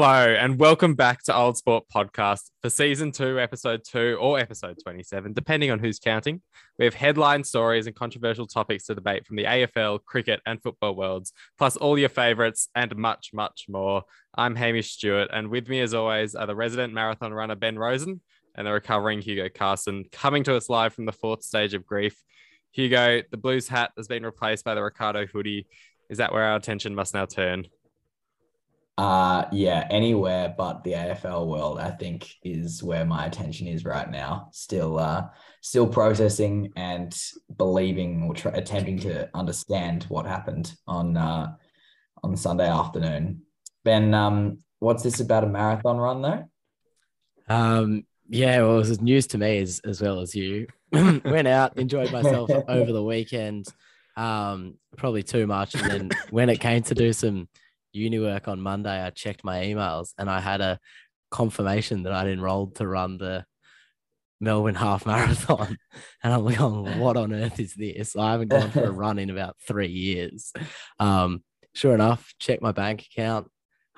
Hello, and welcome back to Old Sport Podcast for season two, episode two, or episode 27, depending on who's counting. We have headline stories and controversial topics to debate from the AFL, cricket, and football worlds, plus all your favorites and much, much more. I'm Hamish Stewart, and with me, as always, are the resident marathon runner Ben Rosen and the recovering Hugo Carson, coming to us live from the fourth stage of grief. Hugo, the Blues hat has been replaced by the Ricardo hoodie. Is that where our attention must now turn? Uh yeah, anywhere but the AFL world, I think is where my attention is right now. Still uh still processing and believing or try, attempting to understand what happened on uh on Sunday afternoon. Ben, um, what's this about a marathon run though? Um yeah, well, it was news to me as, as well as you. Went out, enjoyed myself over the weekend. Um, probably too much. And then when it came to do some uni work on Monday, I checked my emails and I had a confirmation that I'd enrolled to run the Melbourne half marathon. And I'm like, oh, what on earth is this? I haven't gone for a run in about three years. Um, sure enough, check my bank account.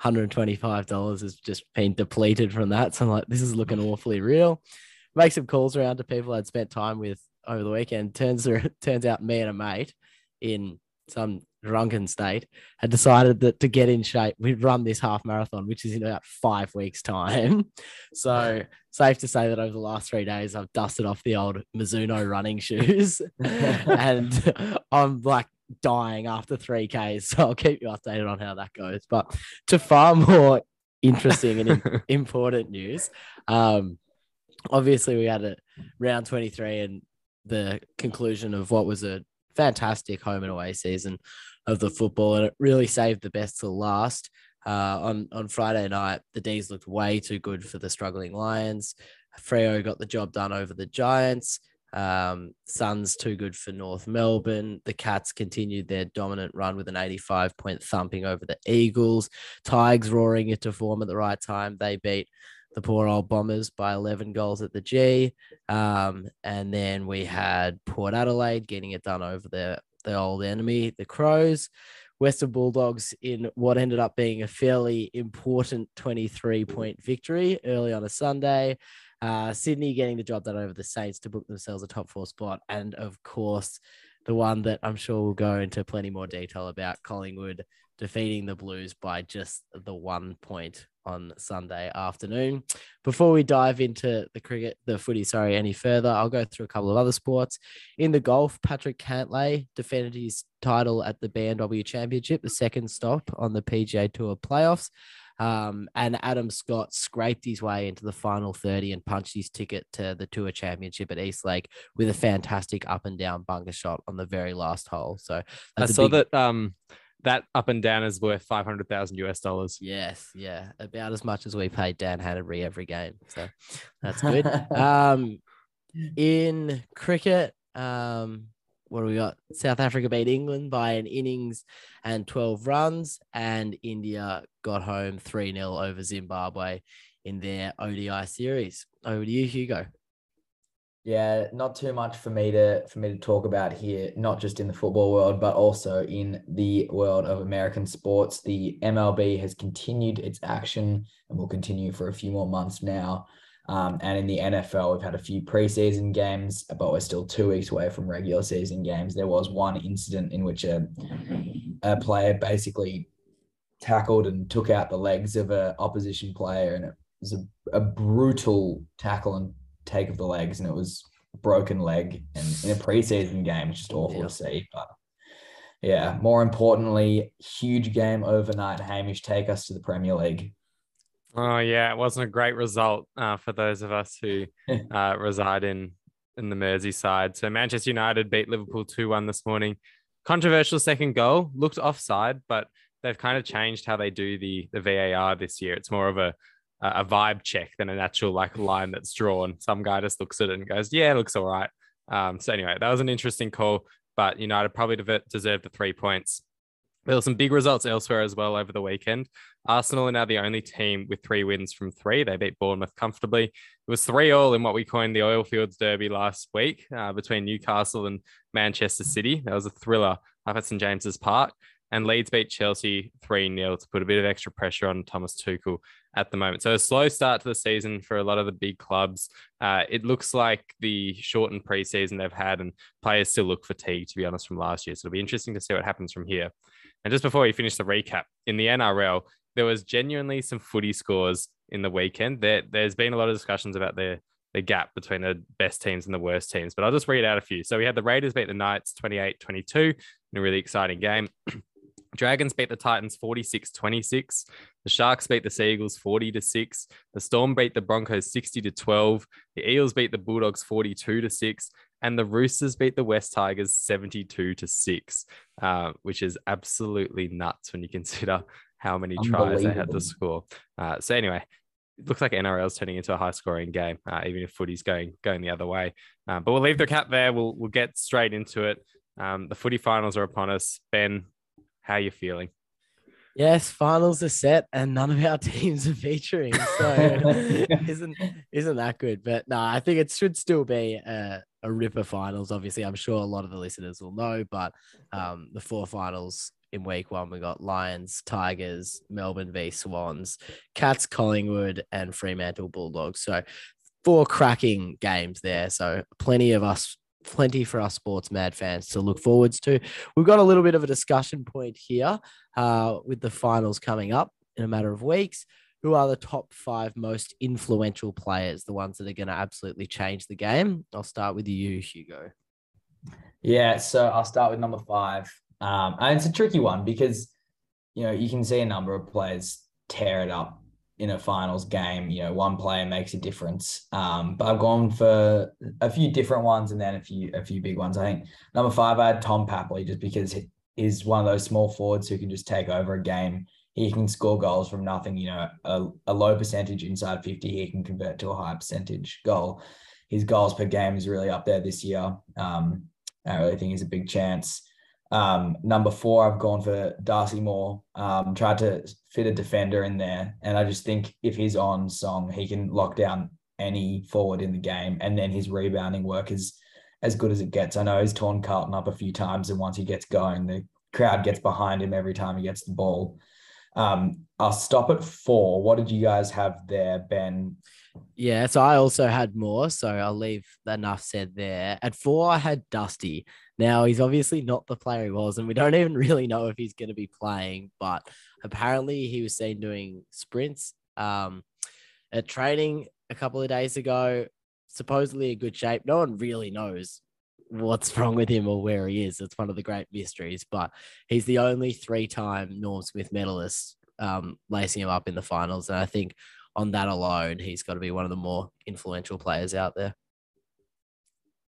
$125 has just been depleted from that. So I'm like, this is looking awfully real. Make some calls around to people I'd spent time with over the weekend. Turns turns out me and a mate in some drunken state, had decided that to get in shape, we'd run this half marathon, which is in about five weeks' time. So safe to say that over the last three days, I've dusted off the old Mizuno running shoes, and I'm like dying after three Ks. So I'll keep you updated on how that goes. But to far more interesting and important news, um, obviously we had a round 23 and the conclusion of what was a fantastic home and away season of the football, and it really saved the best to last. Uh, on on Friday night, the D's looked way too good for the struggling Lions. Freo got the job done over the Giants. Um, Suns too good for North Melbourne. The Cats continued their dominant run with an 85 point thumping over the Eagles. Tigers roaring into form at the right time. They beat the poor old Bombers by 11 goals at the G. Um, and then we had Port Adelaide getting it done over the, the old enemy, the Crows. Western Bulldogs in what ended up being a fairly important 23 point victory early on a Sunday. Uh, Sydney getting the job done over the Saints to book themselves a top four spot. And of course, the one that I'm sure we'll go into plenty more detail about Collingwood defeating the Blues by just the one point on Sunday afternoon. Before we dive into the cricket, the footy, sorry, any further, I'll go through a couple of other sports. In the golf, Patrick Cantlay defended his title at the BMW Championship, the second stop on the PGA Tour playoffs. Um, and Adam Scott scraped his way into the final 30 and punched his ticket to the Tour Championship at East Lake with a fantastic up and down bunker shot on the very last hole. So I saw big... that um, that up and down is worth 500,000 US dollars. Yes. Yeah. About as much as we paid Dan Hannebery every game. So that's good. um, in cricket, um, what do we got? South Africa beat England by an innings and 12 runs, and India got home 3 0 over Zimbabwe in their ODI series. Over to you, Hugo. Yeah, not too much for me to for me to talk about here, not just in the football world, but also in the world of American sports. The MLB has continued its action and will continue for a few more months now. Um, and in the NFL, we've had a few preseason games, but we're still two weeks away from regular season games. There was one incident in which a, a player basically tackled and took out the legs of an opposition player, and it was a, a brutal tackle and take of the legs, and it was broken leg. And in a preseason game, it's just awful yeah. to see. But yeah, more importantly, huge game overnight. Hamish, take us to the Premier League. Oh yeah, it wasn't a great result uh, for those of us who uh, reside in in the Merseyside. So Manchester United beat Liverpool two one this morning. Controversial second goal looked offside, but they've kind of changed how they do the the VAR this year. It's more of a a vibe check than an actual like line that's drawn. Some guy just looks at it and goes, "Yeah, it looks all right." Um, so anyway, that was an interesting call, but United probably deserved the three points. There were some big results elsewhere as well over the weekend. Arsenal are now the only team with three wins from three. They beat Bournemouth comfortably. It was three all in what we coined the Oilfields Derby last week uh, between Newcastle and Manchester City. That was a thriller up at St James's Park. And Leeds beat Chelsea 3 0 to put a bit of extra pressure on Thomas Tuchel at the moment. So a slow start to the season for a lot of the big clubs. Uh, it looks like the shortened preseason they've had, and players still look fatigued, to be honest, from last year. So it'll be interesting to see what happens from here. And just before we finish the recap, in the NRL, there was genuinely some footy scores in the weekend. There, there's been a lot of discussions about the the gap between the best teams and the worst teams, but I'll just read out a few. So we had the Raiders beat the Knights 28 22 in a really exciting game. Dragons beat the Titans 46 26. The Sharks beat the Seagulls 40 to 6. The Storm beat the Broncos 60 to 12. The Eels beat the Bulldogs 42 to 6. And the Roosters beat the West Tigers 72 to 6, uh, which is absolutely nuts when you consider how many tries they had to score. Uh, so, anyway, it looks like NRL is turning into a high scoring game, uh, even if footy's going going the other way. Uh, but we'll leave the cap there. We'll, we'll get straight into it. Um, the footy finals are upon us. Ben, how are you feeling? Yes, finals are set and none of our teams are featuring. So isn't isn't that good? But no, I think it should still be a, a ripper finals. Obviously, I'm sure a lot of the listeners will know, but um, the four finals in week one, we got Lions, Tigers, Melbourne v Swans, Cats, Collingwood, and Fremantle Bulldogs. So four cracking games there. So plenty of us plenty for us sports mad fans to look forwards to. We've got a little bit of a discussion point here uh, with the finals coming up in a matter of weeks. Who are the top five most influential players, the ones that are going to absolutely change the game? I'll start with you, Hugo. Yeah, so I'll start with number five. Um, and it's a tricky one because, you know, you can see a number of players tear it up in a finals game, you know, one player makes a difference. Um, but I've gone for a few different ones and then a few a few big ones. I think number five, I had Tom Papley just because he is one of those small forwards who can just take over a game. He can score goals from nothing, you know, a, a low percentage inside 50, he can convert to a high percentage goal. His goals per game is really up there this year. Um, I really think he's a big chance. Um, number four, I've gone for Darcy Moore. Um, tried to fit a defender in there, and I just think if he's on song, he can lock down any forward in the game, and then his rebounding work is as good as it gets. I know he's torn Carlton up a few times, and once he gets going, the crowd gets behind him every time he gets the ball. Um, I'll stop at four. What did you guys have there, Ben? Yeah, so I also had more, so I'll leave enough said there. At four, I had Dusty. Now he's obviously not the player he was, and we don't even really know if he's going to be playing. But apparently, he was seen doing sprints um, at training a couple of days ago. Supposedly in good shape. No one really knows what's wrong with him or where he is. It's one of the great mysteries. But he's the only three-time Norm Smith medalist, um, lacing him up in the finals, and I think on that alone, he's got to be one of the more influential players out there.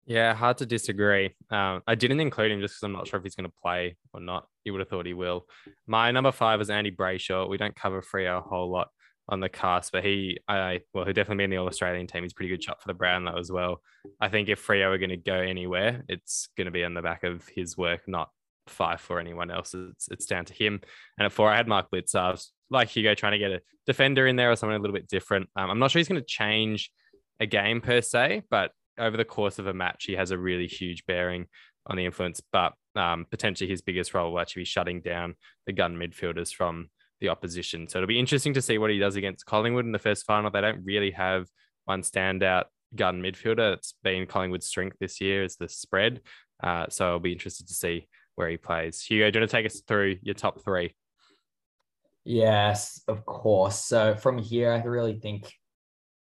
Yeah, hard to disagree. Um, I didn't include him just because I'm not sure if he's going to play or not. You would have thought he will. My number five is Andy Brayshaw. We don't cover Freo a whole lot on the cast, but he, I well, he'll definitely be in the All Australian team. He's a pretty good shot for the Brownlow as well. I think if Freo are going to go anywhere, it's going to be on the back of his work, not five for anyone else. It's it's down to him. And at four, I had Mark Blicavs, like Hugo, trying to get a defender in there or someone a little bit different. Um, I'm not sure he's going to change a game per se, but over the course of a match, he has a really huge bearing on the influence. But um, potentially his biggest role will actually be shutting down the gun midfielders from the opposition. So it'll be interesting to see what he does against Collingwood in the first final. They don't really have one standout gun midfielder. It's been Collingwood's strength this year is the spread. Uh, so I'll be interested to see where he plays. Hugo, do you want to take us through your top three? Yes, of course. So from here, I really think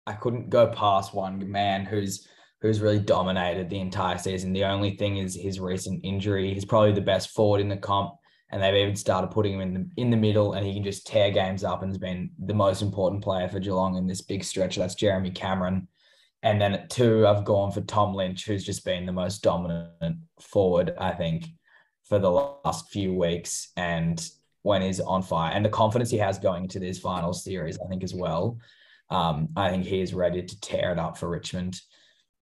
I couldn't go past one man who's who's really dominated the entire season. The only thing is his recent injury. He's probably the best forward in the comp, and they've even started putting him in the in the middle, and he can just tear games up and has been the most important player for Geelong in this big stretch. That's Jeremy Cameron. And then at two, I've gone for Tom Lynch, who's just been the most dominant forward, I think, for the last few weeks. And when he's on fire, and the confidence he has going into this final series, I think as well. Um, I think he is ready to tear it up for Richmond.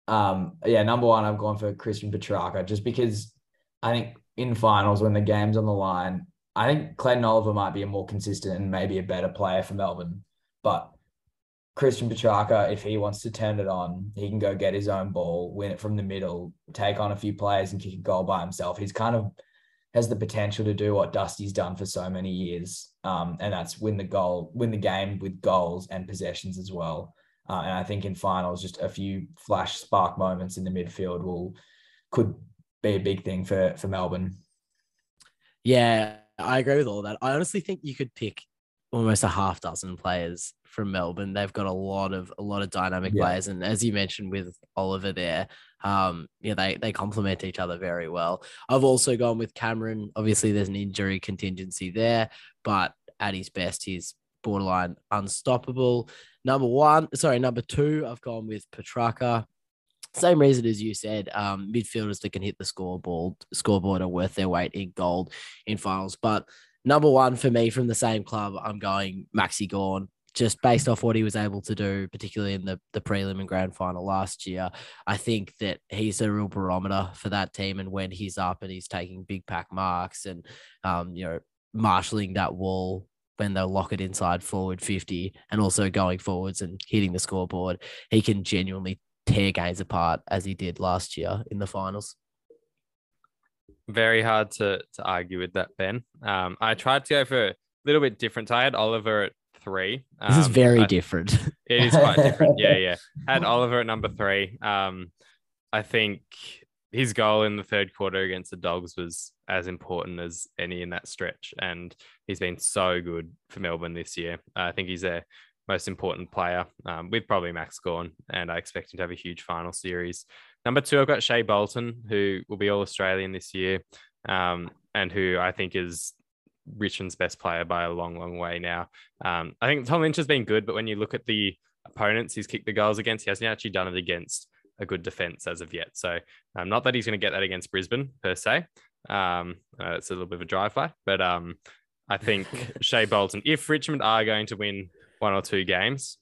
Um, yeah, number one, I've gone for Christian Petracca just because I think in finals when the game's on the line, I think Clayton Oliver might be a more consistent and maybe a better player for Melbourne. But Christian Petracca, if he wants to turn it on, he can go get his own ball, win it from the middle, take on a few players and kick a goal by himself. He's kind of has the potential to do what Dusty's done for so many years, um, and that's win the goal, win the game with goals and possessions as well. Uh, and I think in finals, just a few flash spark moments in the midfield will could be a big thing for for Melbourne. Yeah, I agree with all that. I honestly think you could pick almost a half dozen players from Melbourne. They've got a lot of a lot of dynamic yeah. players, and as you mentioned with Oliver there, um, yeah, they they complement each other very well. I've also gone with Cameron. Obviously, there's an injury contingency there, but at his best, he's borderline unstoppable. Number one, sorry, number two, I've gone with Petracca. Same reason as you said, um, midfielders that can hit the scoreboard, scoreboard are worth their weight in gold in finals. But number one for me from the same club, I'm going Maxi Gawn. just based off what he was able to do, particularly in the, the prelim and grand final last year, I think that he's a real barometer for that team. And when he's up and he's taking big pack marks and, um, you know, marshalling that wall when they'll lock it inside forward 50 and also going forwards and hitting the scoreboard, he can genuinely tear games apart as he did last year in the finals. Very hard to, to argue with that, Ben. Um, I tried to go for a little bit different. I had Oliver at three. Um, this is um, very I, different. It is quite different. Yeah, yeah. Had Oliver at number three. Um, I think his goal in the third quarter against the Dogs was as important as any in that stretch, and he's been so good for Melbourne this year. I think he's their most important player, um, with probably Max Gawn, and I expect him to have a huge final series. Number two, I've got Shai Bolton, who will be All Australian this year, um, and who I think is Richmond's best player by a long, long way now. Um, I think Tom Lynch has been good, but when you look at the opponents he's kicked the goals against, he hasn't actually done it against a good defense as of yet. So, um, not that he's going to get that against Brisbane per se. Um, uh, it's a little bit of a dry fight, but um, I think Shai Bolton, if Richmond are going to win one or two games,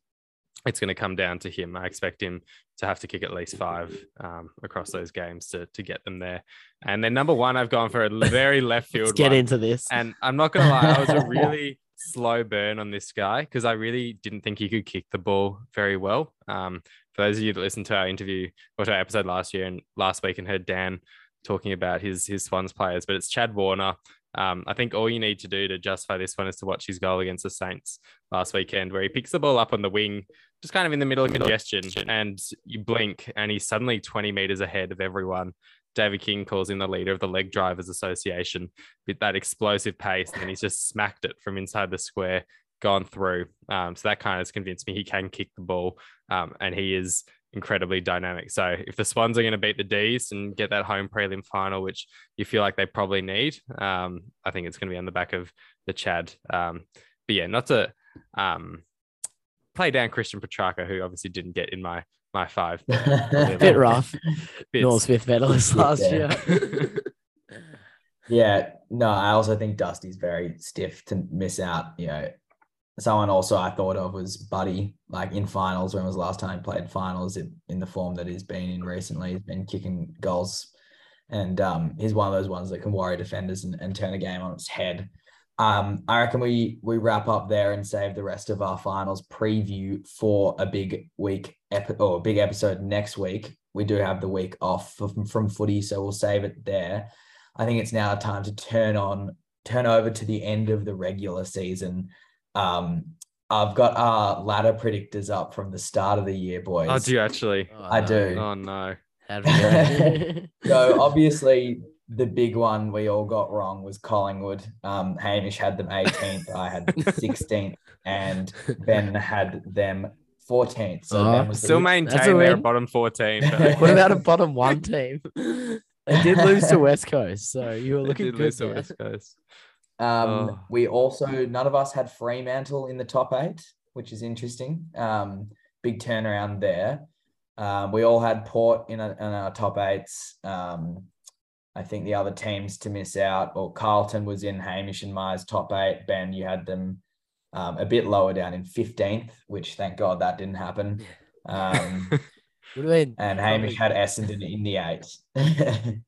it's going to come down to him. I expect him to have to kick at least five um, across those games to, to get them there. And then number one, I've gone for a very left field. Let's get one. into this. And I'm not going to lie, I was a really slow burn on this guy because I really didn't think he could kick the ball very well. Um, for those of you that listened to our interview or to our episode last year and last week and heard Dan talking about his his Swans players, but it's Chad Warner. Um, I think all you need to do to justify this one is to watch his goal against the Saints last weekend, where he picks the ball up on the wing, just kind of in the middle of congestion, and you blink, and he's suddenly 20 meters ahead of everyone. David King calls him the leader of the Leg Drivers Association with that explosive pace, and he's just smacked it from inside the square, gone through. Um, so that kind of has convinced me he can kick the ball, um, and he is incredibly dynamic. So if the Swans are going to beat the D's and get that home prelim final, which you feel like they probably need, um, I think it's going to be on the back of the Chad. Um, but yeah, not to um, play down Christian Petracca, who obviously didn't get in my my five. a bit rough. Norm Smith medalist last year. yeah, no, I also think Dusty's very stiff to miss out. You know, someone also I thought of was Buddy, like in finals. When was last time he played finals in, in the form that he's been in recently? He's been kicking goals, and um, he's one of those ones that can worry defenders and, and turn a game on its head. Um, I reckon we we wrap up there and save the rest of our finals preview for a big week epi- or a big episode next week. We do have the week off from, from footy, so we'll save it there. I think it's now time to turn on turn over to the end of the regular season um, I've got our ladder predictors up from the start of the year, boys. Oh, do you actually? Oh, I no. do. Oh no. so obviously the big one we all got wrong was Collingwood. Um, Hamish had them 18th, I had 16th, and Ben had them 14th. So oh, Ben was still maintain their bottom 14. what about a bottom one team? They did lose to West Coast, so you were looking good. Lose there. to West Coast. Um, oh. We also none of us had Fremantle in the top eight, which is interesting. Um, big turnaround there. Um, we all had Port in, a, in our top eights. Um, I think the other teams to miss out, or Carlton was in Hamish and Myers top eight. Ben, you had them um, a bit lower down in 15th, which thank God that didn't happen. Um, and Hamish had Essendon in the eight.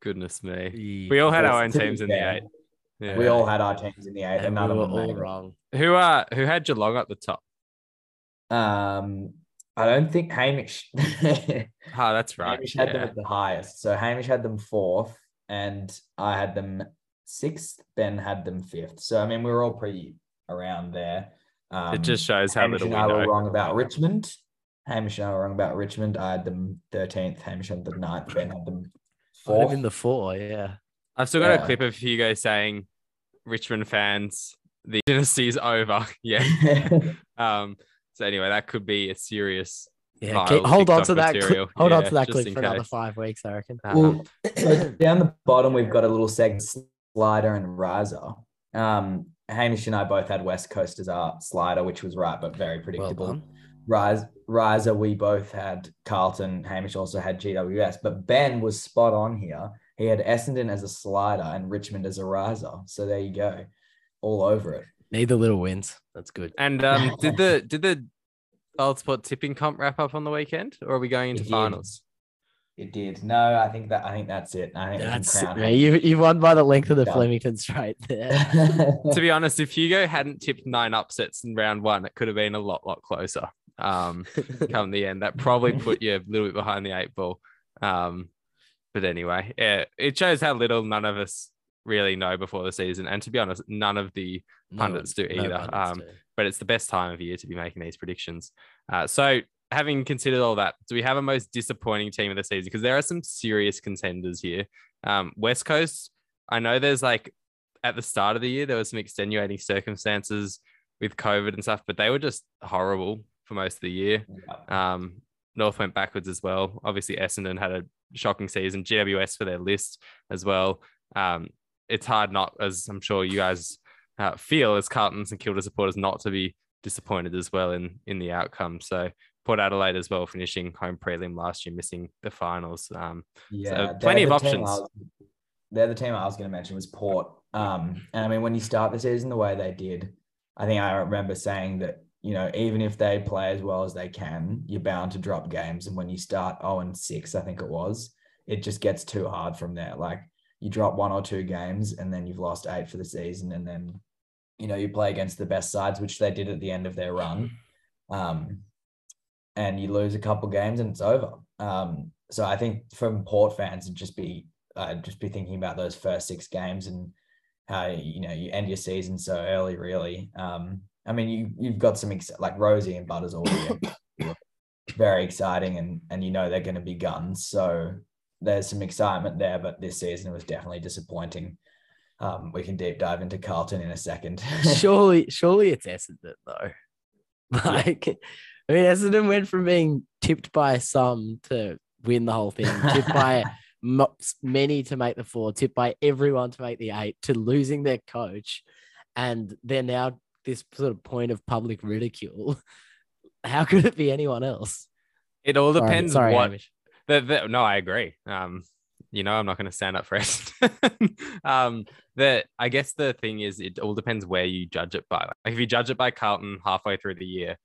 Goodness me. We all had our own teams in the eight. Yeah. We all had our teams in the eight, and, and none we of them all wrong. Who uh who had Geelong at the top? Um, I don't think Hamish. ah, that's right. Hamish had yeah. them at the highest. So Hamish had them fourth, and I had them sixth. Ben had them fifth. So I mean, we were all pretty around there. Um, it just shows how Hamish little and we I were wrong about Richmond. Hamish and I were wrong about Richmond. I had them thirteenth. Hamish had the ninth. Ben had them Put him fourth. in the four, yeah. I've still got a clip of Hugo saying, "Richmond fans, the dynasty's over." Yeah. Um. So anyway, that could be a serious. Yeah, Viral keep, hold on TikTok to that. material. Clip, hold on to that clip in for another five weeks, I reckon. uh, Well, so down the bottom, we've got a little segment slider and riser. Um, Hamish and I both had West Coast as our slider, which was right, but very predictable. done. Rise, riser, we both had Carlton. Hamish also had GWS, but Ben was spot on here. He had Essendon as a slider and Richmond as a riser. So there you go, all over it. Need the little wins. That's good. And um, did the did the old spot tipping comp wrap up on the weekend, or are we going into It did. finals? It did. No, I think that I think that's it. I think we can That's crown yeah, you you won by the length of the Done. Flemington straight there. to be honest, if Hugo hadn't tipped nine upsets in round one, it could have been a lot, lot closer. Um, come the end, that probably put you a little bit behind the eight ball. Um, but anyway, yeah, it shows how little none of us really know before the season, and to be honest, none of the No pundits do one- no either. pundits Um, do. but it's the best time of year to be making these predictions. Uh, so, having considered all that, do we have a most disappointing team of the season? Because there are some serious contenders here. Um, West Coast, I know there's like at the start of the year, there was some extenuating circumstances with COVID and stuff, but they were just horrible for most of the year. Um, North went backwards as well. Obviously, Essendon had a shocking season. GWS for their list as well. Um, it's hard not, as I'm sure you guys uh, feel as Carlton's and Kilda supporters, not to be disappointed as well in in the outcome. So Port Adelaide as well, finishing home prelim last year, missing the finals. Um, Yeah, So plenty of options. Was- they're the team I was going to mention was Port. Um, and I mean, when you start the season the way they did, I think I remember saying that you know even if they play as well as they can, you're bound to drop games. And when you start zero and six, I think it was, it just gets too hard from there. Like you drop one or two games, and then you've lost eight for the season, and then you know you play against the best sides, which they did at the end of their run. Um, and you lose a couple games and it's over. Um, so I think from Port fans, it'd just be uh, just be thinking about those first six games and how you know you end your season so early. Really, um, I mean you you've got some ex- like Rosie and Butters all very exciting, and and you know they're going to be guns. So there's some excitement there, but this season was definitely disappointing. Um, we can deep dive into Carlton in a second. surely, surely it's Essendon though. Like, I mean, Essendon went from being tipped by some to win the whole thing, tipped by many to make the four, tipped by everyone to make the eight, to losing their coach, and they're now this sort of point of public ridicule. How could it be anyone else? it all depends sorry, what Hamish. The, the, no, I agree. Um, you know, I'm not going to stand up for Essendon. um, the I guess the thing is, it all depends where you judge it by. Like if you judge it by Carlton halfway through the year,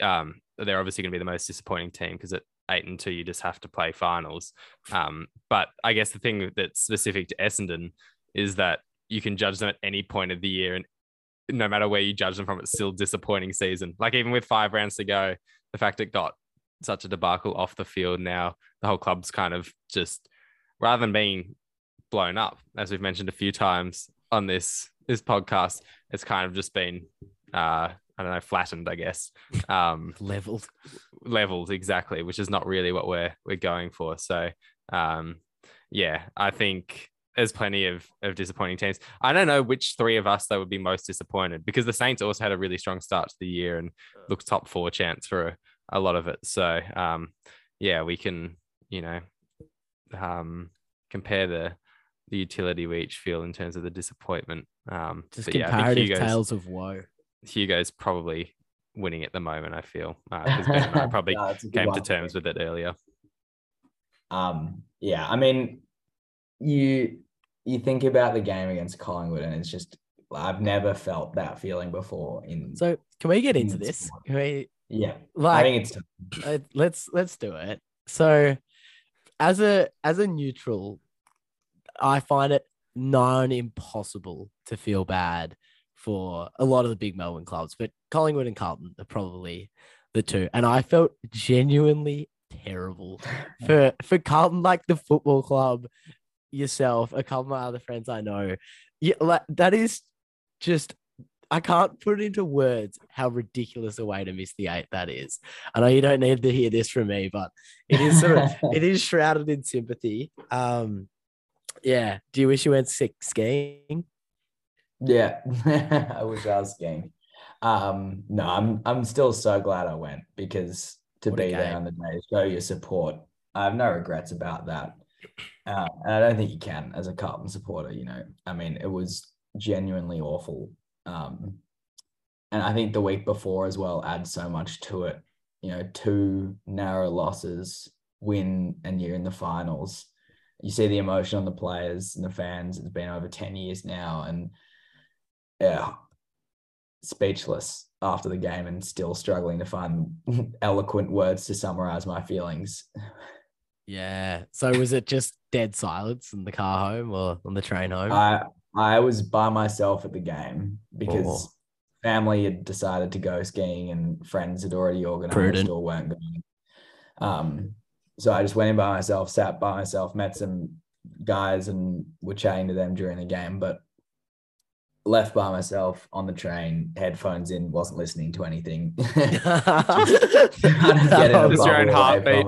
um, they're obviously going to be the most disappointing team because at eight and two, you just have to play finals. Um, but I guess the thing that's specific to Essendon is that you can judge them at any point of the year, and no matter where you judge them from, it's still a disappointing season. Like even with five rounds to go, the fact it got such a debacle off the field now the whole club's kind of just rather than being blown up as we've mentioned a few times on this this podcast it's kind of just been uh i don't know flattened i guess um leveled. leveled exactly which is not really what we're we're going for so um yeah i think there's plenty of of disappointing teams i don't know which three of us though would be most disappointed because the saints also had a really strong start to the year and looked top four chance for a, a lot of it so um yeah we can you know um compare the the utility we each feel in terms of the disappointment um Just but yeah, comparative Hugo's- tales of woe. Hugo's probably winning at the moment. I feel because Ben and I probably No, it's a came to terms with it earlier. Um, yeah, I mean, you you think about the game against Collingwood, and it's just I've never felt that feeling before. In So, can we get in into this? Can we yeah, I think it's time. uh, let's let's do it. So, as a as a neutral, I find it nigh impossible to feel bad for a lot of the big Melbourne clubs, but Collingwood and Carlton are probably the two. And I felt genuinely terrible for for Carlton, like the football club. Yourself, a couple of my other friends I know. Yeah, like that is just I can't put it into words how ridiculous a way to miss the eight that is. I know you don't need to hear this from me, but it is sort of it is shrouded in sympathy. Um, yeah. Do you wish you went six skiing? Yeah, I wish I was skiing. Um, no, I'm I'm still so glad I went because to What be there on the day, show your support. I have no regrets about that. Uh, and I don't think you can as a Carlton supporter, you know. I mean, it was genuinely awful. Um, and I think the week before as well adds so much to it. You know, two narrow losses, win, and you're in the finals. You see the emotion on the players and the fans. It's been over 10 years now. And yeah, speechless after the game and still struggling to find eloquent words to summarize my feelings. Yeah. So was it just dead silence in the car home or on the train home? I I was by myself at the game because Oh. family had decided to go skiing and friends had already organized Prudent. or weren't going. Um, so I just went in by myself, sat by myself, met some guys and were chatting to them during the game, but left by myself on the train, headphones in, wasn't listening to anything. Trying to get in a Just your own bubble heartbeat.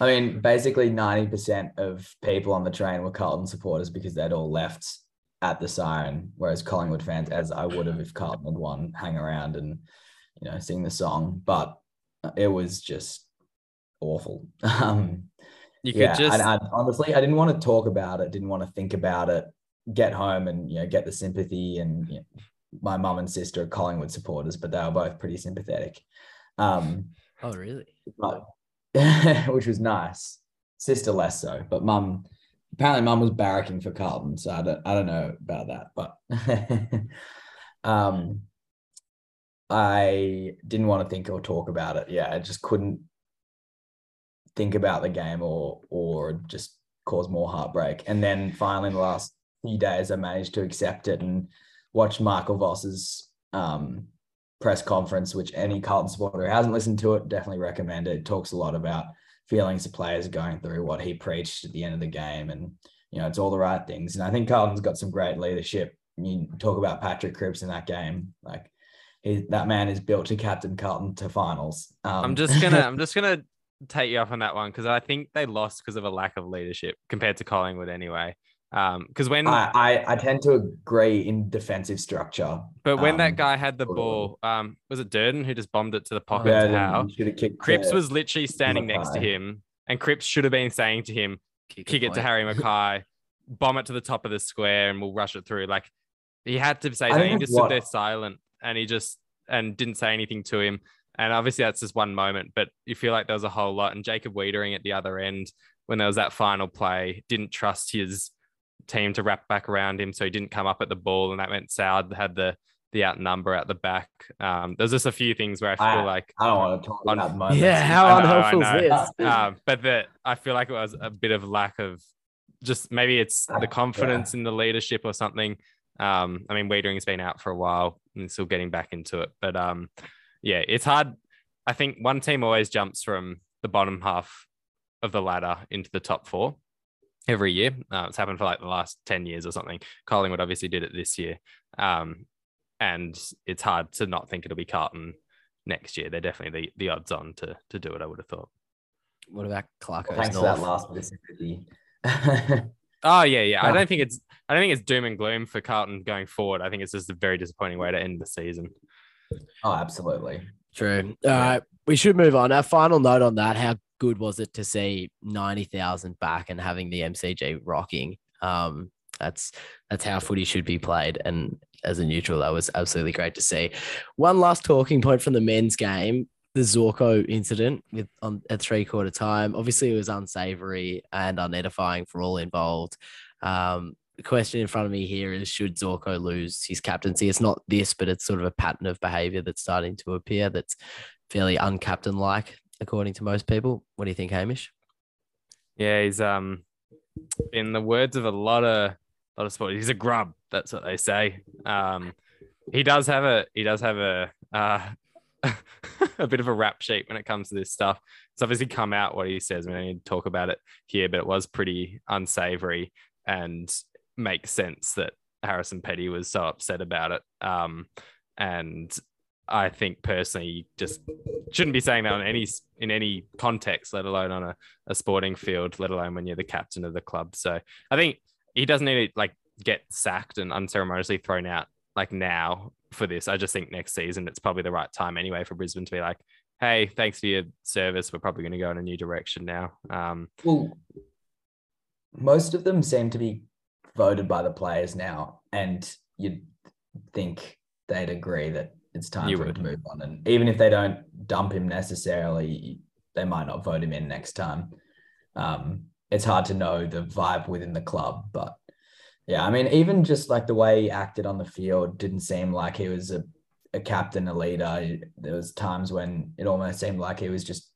I mean, basically 90% of people on the train were Carlton supporters because they'd all left at the siren, whereas Collingwood fans, as I would have if Carlton had won, hang around and you know sing the song. But it was just awful. Um, You could just and I, honestly, I didn't want to talk about it, didn't want to think about it. Get home and you know get the sympathy, and you know, my mum and sister are Collingwood supporters, but they were both pretty sympathetic. Um, oh, really? but which was nice. Sister less so, but mum apparently mum was barracking for Carlton, so I don't I don't know about that, but um I didn't want to think or talk about it. Yeah, I just couldn't think about the game or or just cause more heartbreak. And then finally in the last few days I managed to accept it and watch Michael Voss's um press conference, which any Carlton supporter who hasn't listened to it definitely recommend it. It talks a lot about feelings the players are going through, what he preached at the end of the game, and you know it's all the right things. And I think Carlton's got some great leadership. You talk about Patrick Cripps in that game, like he, that man is built to captain Carlton to finals. Um, I'm just gonna I'm just gonna take you off on that one because I think they lost because of a lack of leadership compared to Collingwood anyway. Um, because when I, I I tend to agree in defensive structure. but when that um, guy had the ball, um, was it Durden who just bombed it to the pocket Yeah, to should have kicked. Cripps was literally standing next to him, and Cripps should have been saying to him, kick it to. Harry McKay, bomb it to the top of the square, and we'll rush it through. Like he had to say I that. He that's just stood there silent, and he just and didn't say anything to him. And obviously that's just one moment, but you feel like there was a whole lot. And Jacob Weitering at the other end, when there was that final play, didn't trust his team to wrap back around him, so he didn't come up at the ball, and that meant Soward had the the outnumber at the back. Um, there's just a few things where I feel I- like I don't want to talk On- about moments. Yeah, how I unhelpful is this? um, but that I feel like it was a bit of lack of just maybe it's the confidence in the leadership or something. Um, I mean, Weitering's been out for a while and still getting back into it, but um, yeah, it's hard. I think one team always jumps from the bottom half of the ladder into the top four every year. Uh, it's happened for like the last 10 years or something. Collingwood obviously did it this year. Um, and it's hard to not think it'll be Carlton next year. They're definitely the, the odds on to, to do it, I would have thought. What about Clarko? Thanks for that last bit. Oh yeah, yeah. I don't think it's I don't think it's doom and gloom for Carlton going forward. I think it's just a very disappointing way to end the season. oh, absolutely. True. All right, we should move on. Our final note on that: How good was it to see ninety thousand back and having the MCG rocking? Um, that's that's how footy should be played. And as a neutral, that was absolutely great to see. One last talking point from the men's game: the Zorko incident with on at three quarter time. Obviously, it was unsavory and unedifying for all involved. Um, the question in front of me here is should Zorko lose his captaincy? It's not this, but it's sort of a pattern of behavior that's starting to appear that's fairly uncaptain like, according to most people. What do you think, Hamish? Yeah, he's um in the words of a lot of lot of sport, he's a grub. That's what they say. Um he does have a he does have a uh a bit of a rap sheet when it comes to this stuff. It's obviously come out what he says. We don't need to talk about it here, but it was pretty unsavory and makes sense that Harrison Petty was so upset about it. Um, and I think personally, you just shouldn't be saying that on any in any context, let alone on a, a sporting field, let alone when you're the captain of the club. So I think he doesn't need to like get sacked and unceremoniously thrown out like now for this. I just think next season it's probably the right time anyway for Brisbane to be like, hey, thanks for your service. We're probably going to go in a new direction now. Um, well, most of them seem to be voted by the players now, and you'd think they'd agree that it's time for would. him to move on. And even if they don't dump him necessarily, they might not vote him in next time. Um, it's hard to know the vibe within the club, but yeah, I mean, even just like the way he acted on the field didn't seem like he was a, a captain, a leader. There was times when it almost seemed like he was just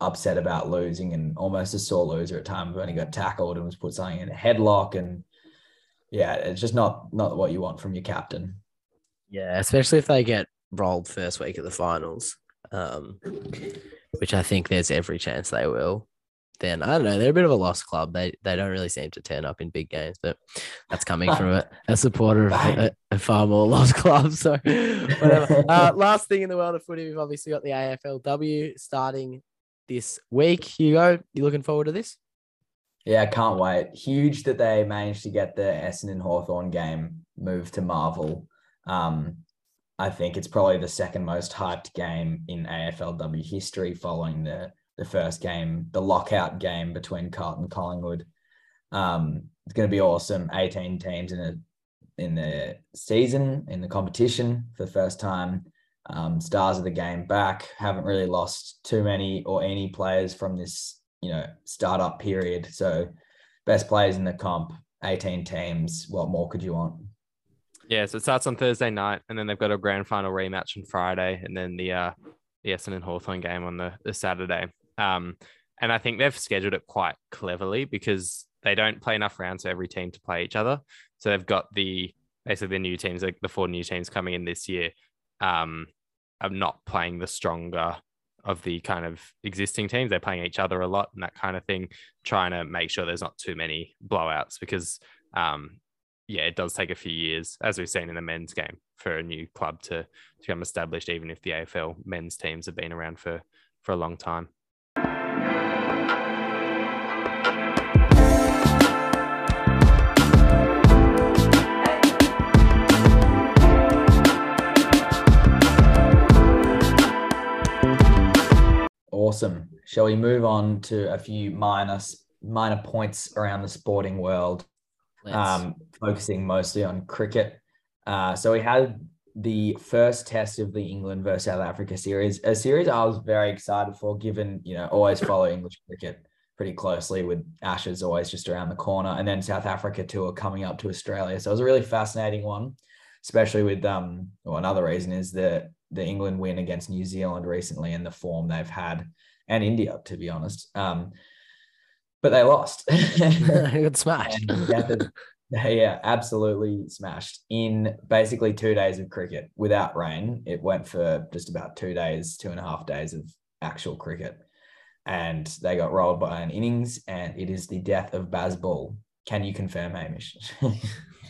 upset about losing and almost a sore loser at times when he got tackled and was put something in a headlock and yeah, it's just not not what you want from your captain. Yeah, especially if they get rolled first week of the finals, um, which I think there's every chance they will. Then I don't know. They're a bit of a lost club. They they don't really seem to turn up in big games, but that's coming from a, a supporter of a, a, far more lost club. So whatever. Uh, last thing in the world of footy, we've obviously got the AFLW starting this week. Hugo, you looking forward to this? Yeah, I can't wait. Huge that they managed to get the Essendon Hawthorn game moved to Marvel. Um, I think it's probably the second most hyped game in AFLW history following the the first game, the lockout game between Carlton Collingwood. Um, it's going to be awesome. 18 teams in a in the season in the competition for the first time. Um, stars of the game back. Haven't really lost too many or any players from this you know startup period. So best players in the comp, 18 teams. What more could you want? Yeah, so it starts on Thursday night, and then they've got a grand final rematch on Friday, and then the uh, the Essendon Hawthorn game on the, the Saturday. Um, and I think they've scheduled it quite cleverly because they don't play enough rounds for every team to play each other. So they've got the basically the new teams, like the four new teams coming in this year, um, are not playing the stronger of the kind of existing teams. They're playing each other a lot and that kind of thing, trying to make sure there's not too many blowouts because um, yeah, it does take a few years, as we've seen in the men's game, for a new club to, to become established, even if the AFL men's teams have been around for for a long time. Awesome. Shall we move on to a few minus minor points around the sporting world? Um, focusing mostly on cricket. Uh, so we had the first test of the England versus South Africa series, a series I was very excited for, given you know always follow English cricket pretty closely with Ashes always just around the corner, and then South Africa tour coming up to Australia. So it was a really fascinating one, especially with um. Well, another reason is the the England win against New Zealand recently and the form they've had, and India to be honest. Um, but they lost. they got smashed. yeah, absolutely smashed in basically two days of cricket without rain. It went for just about two days, two and a half days of actual cricket. And they got rolled by an innings, and it is the death of Bazball. Can you confirm, Hamish?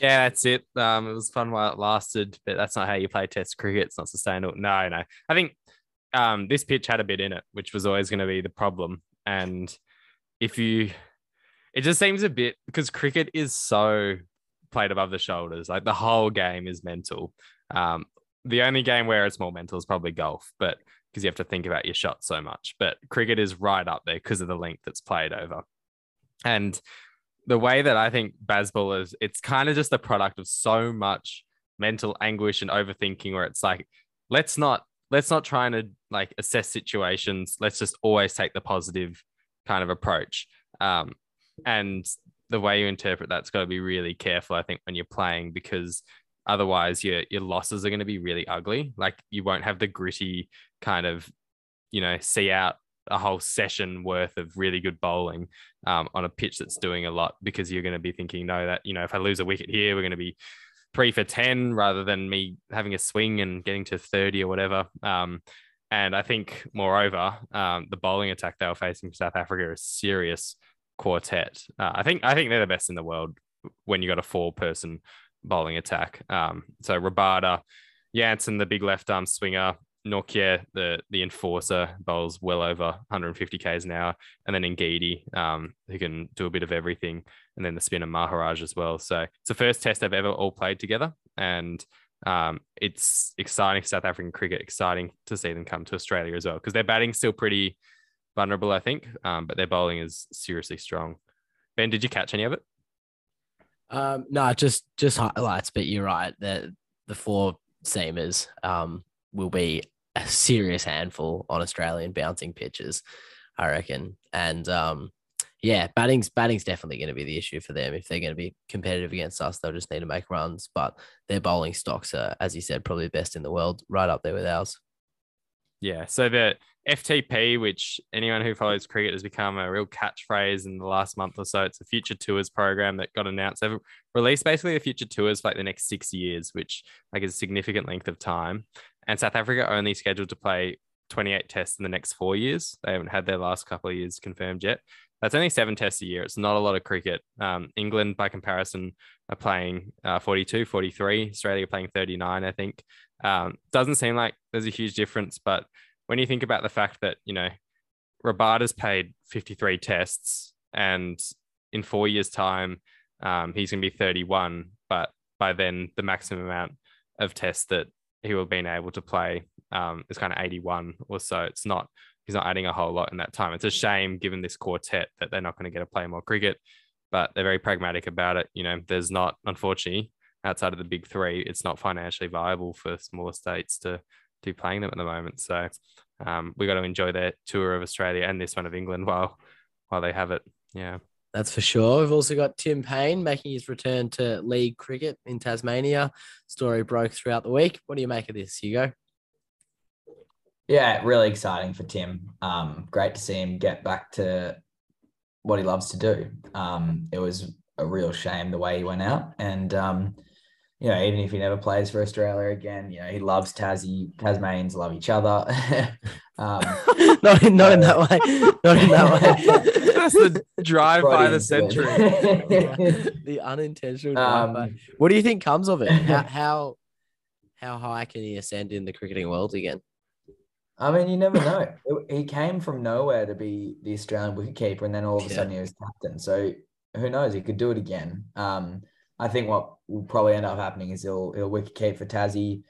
yeah, that's it. Um, it was fun while it lasted, but that's not how you play Test cricket. It's not sustainable. No, no. I think um, this pitch had a bit in it, which was always going to be the problem. And if you it just seems a bit because cricket is so played above the shoulders. Like the whole game is mental. Um, the only game where it's more mental is probably golf, but because you have to think about your shot so much. But cricket is right up there because of the length that's played over. And the way that I think Bazball is, it's kind of just a product of so much mental anguish and overthinking where it's like, let's not let's not try and like assess situations. Let's just always take the positive kind of approach. Um, and the way you interpret that's got to be really careful, I think, when you're playing because otherwise your your losses are going to be really ugly. Like you won't have the gritty kind of, you know, see out a whole session worth of really good bowling um, on a pitch that's doing a lot because you're going to be thinking, no, that you know, if I lose a wicket here, we're going to be three for ten rather than me having a swing and getting to thirty or whatever. Um, And I think, moreover, um, the bowling attack they were facing from South Africa is serious quartet. Uh, I think I think they're the best in the world when you got a four-person bowling attack. Um, so Rabada, Jansen, the big left arm swinger, Nortje, the the enforcer, bowls well over 150 k's an hour, and then Ngidi, um, who can do a bit of everything, and then the spinner Maharaj as well. So it's the first test they've ever all played together, and um, it's exciting for South African cricket. Exciting to see them come to Australia as well because their batting's still pretty vulnerable, I think, um, but their bowling is seriously strong. Ben, did you catch any of it? Um, no, just just highlights, but you're right that the four seamers um, will be a serious handful on Australian bouncing pitches, I reckon. And um, yeah, batting's batting's definitely going to be the issue for them if they're going to be competitive against us. They'll just need to make runs, but their bowling stocks are, as you said, probably best in the world, right up there with ours. Yeah. So the FTP, which anyone who follows cricket has become a real catchphrase in the last month or so. It's a future tours program that got announced. They've released basically the future tours for like the next six years, which like is a significant length of time. And South Africa only scheduled to play 28 tests in the next four years. They haven't had their last couple of years confirmed yet. That's only seven tests a year. It's not a lot of cricket. Um, England, by comparison, are playing uh, 42, 43. Australia playing 39, I think. Um, doesn't seem like there's a huge difference, but when you think about the fact that, you know, Rabada's paid 53 tests and in four years' time, um, he's going to be 31, but by then the maximum amount of tests that he will have been able to play um, is kind of 81 or so. It's not he's not adding a whole lot in that time. It's a shame given this quartet that they're not going to get to play more cricket, but they're very pragmatic about it. You know, there's not, unfortunately, outside of the big three, it's not financially viable for smaller states to do playing them at the moment. So um, we got to enjoy their tour of Australia and this one of England while while they have it. Yeah. That's for sure. We've also got Tim Paine making his return to league cricket in Tasmania. Story broke throughout the week. What do you make of this, Hugo? Yeah, really exciting for Tim. Um, great to see him get back to what he loves to do. Um, it was a real shame the way he went out, and um, you know, even if he never plays for Australia again, you know, he loves Tassie. Tasmanians love each other. um, not, in, not in that way. Not in that way. That's the drive by the century. the unintentional drive by. Um, what do you think comes of it? How, how how high can he ascend in the cricketing world again? I mean, you never know. he came from nowhere to be the Australian wicketkeeper, and then all of a sudden he was captain. So who knows? He could do it again. Um, I think what will probably end up happening is he'll he'll wicket for Tassie,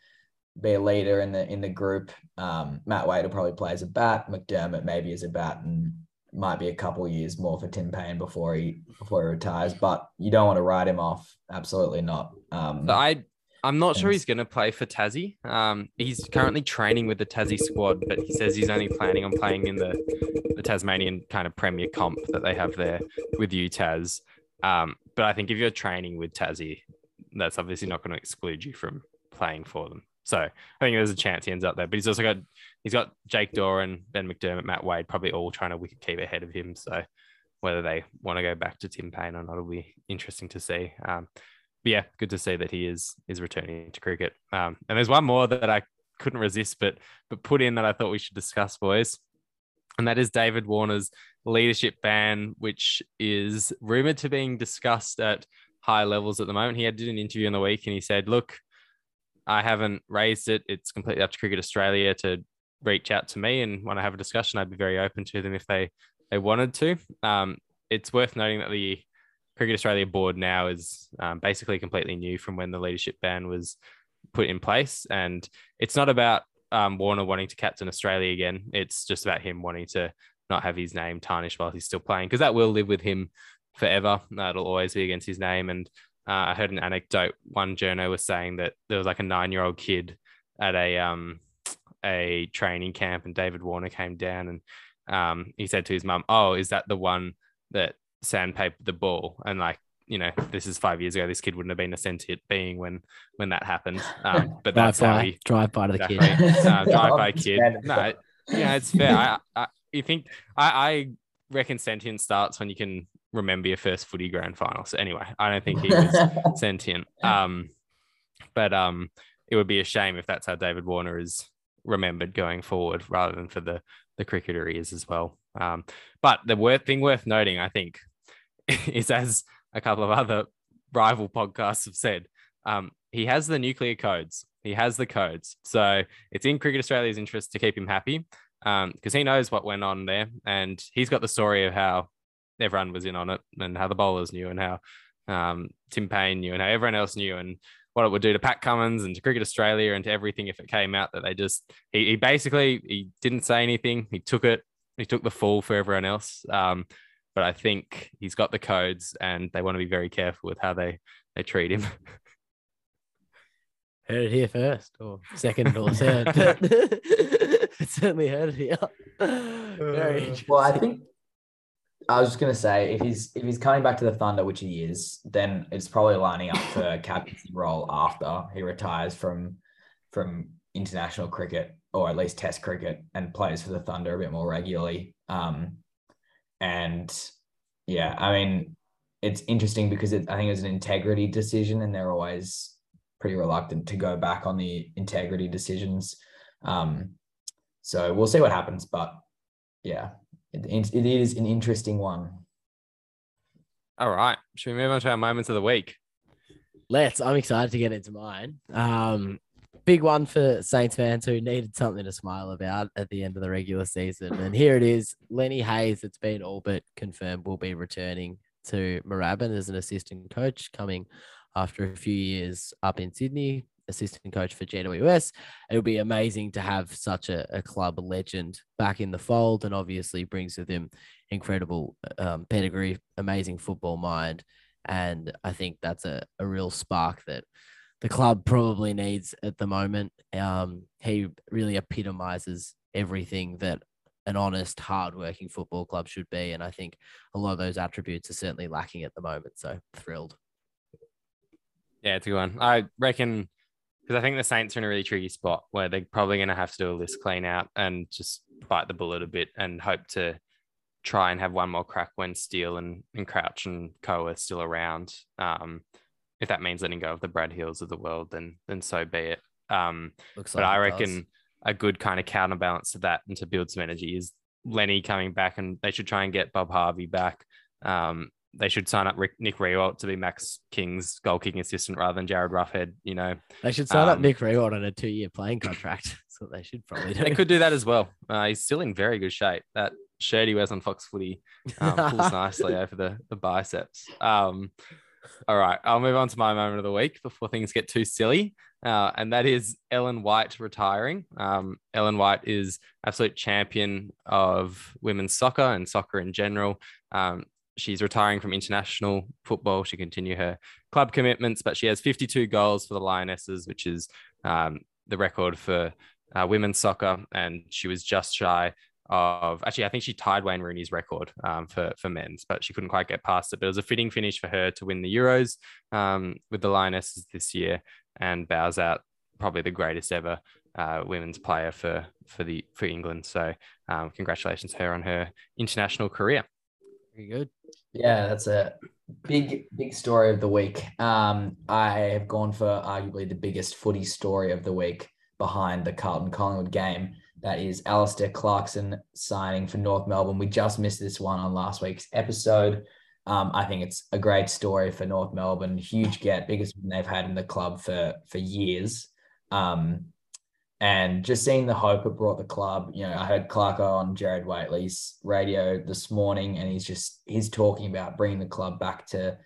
be a leader in the in the group. Um, Matt Wade will probably play as a bat. McDermott maybe as a bat, and might be a couple years more for Tim Paine before he before he retires. But you don't want to write him off. Absolutely not. Um, I I'm not sure he's going to play for Tassie. Um, he's currently training with the Tassie squad, but he says he's only planning on playing in the, the Tasmanian kind of premier comp that they have there with UTAS. Um, but I think if you're training with Tassie, that's obviously not going to exclude you from playing for them. So I think there's a chance he ends up there. But he's also got he's got Jake Doran, Ben McDermott, Matt Wade, probably all trying to wicket keep ahead of him. So whether they want to go back to Tim Paine or not will be interesting to see. Um, yeah, good to see that he is is returning to cricket. Um, and there's one more that I couldn't resist, but but put in that I thought we should discuss, boys, and that is David Warner's leadership ban, which is rumored to be being discussed at high levels at the moment. He had did an interview in the week and he said, "Look, I haven't raised it. It's completely up to Cricket Australia to reach out to me, and when I have a discussion, I'd be very open to them if they they wanted to." Um, it's worth noting that the Cricket Australia board now is um, basically completely new from when the leadership ban was put in place. And it's not about um, Warner wanting to captain Australia again. It's just about him wanting to not have his name tarnished while he's still playing, because that will live with him forever. That'll always be against his name. And uh, I heard an anecdote. One journo was saying that there was like a nine-year-old kid at a um, a training camp, and David Warner came down and um, he said to his mum, "Oh, is that the one that sandpaper the ball and like you know this is five years ago this kid wouldn't have been a sentient being when when that happened. Um, but that's drive how by, he drive by to the kid. Uh, drive by kid. no yeah it's fair. I, I you think I, I reckon sentient starts when you can remember your first footy grand final so anyway i don't think he was sentient. Um but um it would be a shame if that's how david warner is remembered going forward rather than for the the cricketer he is as well. Um, but the worth thing worth noting, I think, is as a couple of other rival podcasts have said, um, he has the nuclear codes. He has the codes. So it's in Cricket Australia's interest to keep him happy because um, he knows what went on there. And he's got the story of how everyone was in on it and how the bowlers knew and how um, Tim Paine knew and how everyone else knew and what it would do to Pat Cummins and to Cricket Australia and to everything if it came out that they just he, he basically he didn't say anything. He took it. He took the fall for everyone else. Um, but I think he's got the codes and they want to be very careful with how they they treat him. Heard it here first, or second, or third. certainly heard it here. Very well, I think I was just gonna say if he's if he's coming back to the Thunder, which he is, then it's probably lining up for a captaincy role after he retires from from international cricket or at least Test cricket and plays for the Thunder a bit more regularly. Um, and yeah, I mean, it's interesting because it, I think it's an integrity decision, and they're always pretty reluctant to go back on the integrity decisions. Um, so we'll see what happens, but yeah, it, it is an interesting one. All right. Should we move on to our moments of the week? Let's. I'm excited to get into mine. Um, big one for Saints fans who needed something to smile about at the end of the regular season. And here it is Lenny Hayes, it's been all but confirmed, will be returning to Moorabbin as an assistant coach coming after a few years up in Sydney assistant coach for GWS. It'll be amazing to have such a, a club legend back in the fold and obviously brings with him incredible um, pedigree, amazing football mind. And I think that's a, a real spark that the club probably needs at the moment. Um, he really epitomizes everything that an honest, hardworking football club should be. And I think a lot of those attributes are certainly lacking at the moment. So thrilled. Yeah, it's a good one. I reckon because I think the Saints are in a really tricky spot where they're probably going to have to do a list clean out and just bite the bullet a bit and hope to try and have one more crack when Steele and, and Crouch and Co are still around. Um, if that means letting go of the Brad Hills of the world, then then so be it. Um, Looks but like I reckon does. a good kind of counterbalance to that and to build some energy is Lenny coming back, and they should try and get Bob Harvey back. Um, they should sign up Rick, Nick Riewoldt to be Max King's goal kicking assistant rather than Jarryd Roughead. You know, they should sign um, up Nick Riewoldt on a two year playing contract. That's what they should probably do. They could do that as well. Uh, he's still in very good shape. That shirt he wears on Fox Footy um, pulls nicely over the, the biceps. Um, all right, I'll move on to my moment of the week before things get too silly. Uh, and that is Ellen White retiring. Um, Ellen White is absolute champion of women's soccer and soccer in general. Um, she's retiring from international football. She continue her club commitments, but she has 52 goals for the Lionesses, which is um, the record for uh, women's soccer, and she was just shy of actually I think she tied Wayne Rooney's record um, for for men's, but she couldn't quite get past it. But it was a fitting finish for her to win the Euros um, with the Lionesses this year, and bows out probably the greatest ever uh, women's player for for the for England. So um, congratulations to her on her international career. Very good. Yeah, that's a big, big story of the week. Um, I have gone for arguably the biggest footy story of the week behind the Carlton Collingwood game. That is Alastair Clarkson signing for North Melbourne. We just missed this one on last week's episode. Um, I think it's a great story for North Melbourne. Huge get, biggest they've had in the club for for years. Um, and just seeing the hope it brought the club. You know, I heard Clarko on Gerard Whateley's radio this morning, and he's just he's talking about bringing the club back to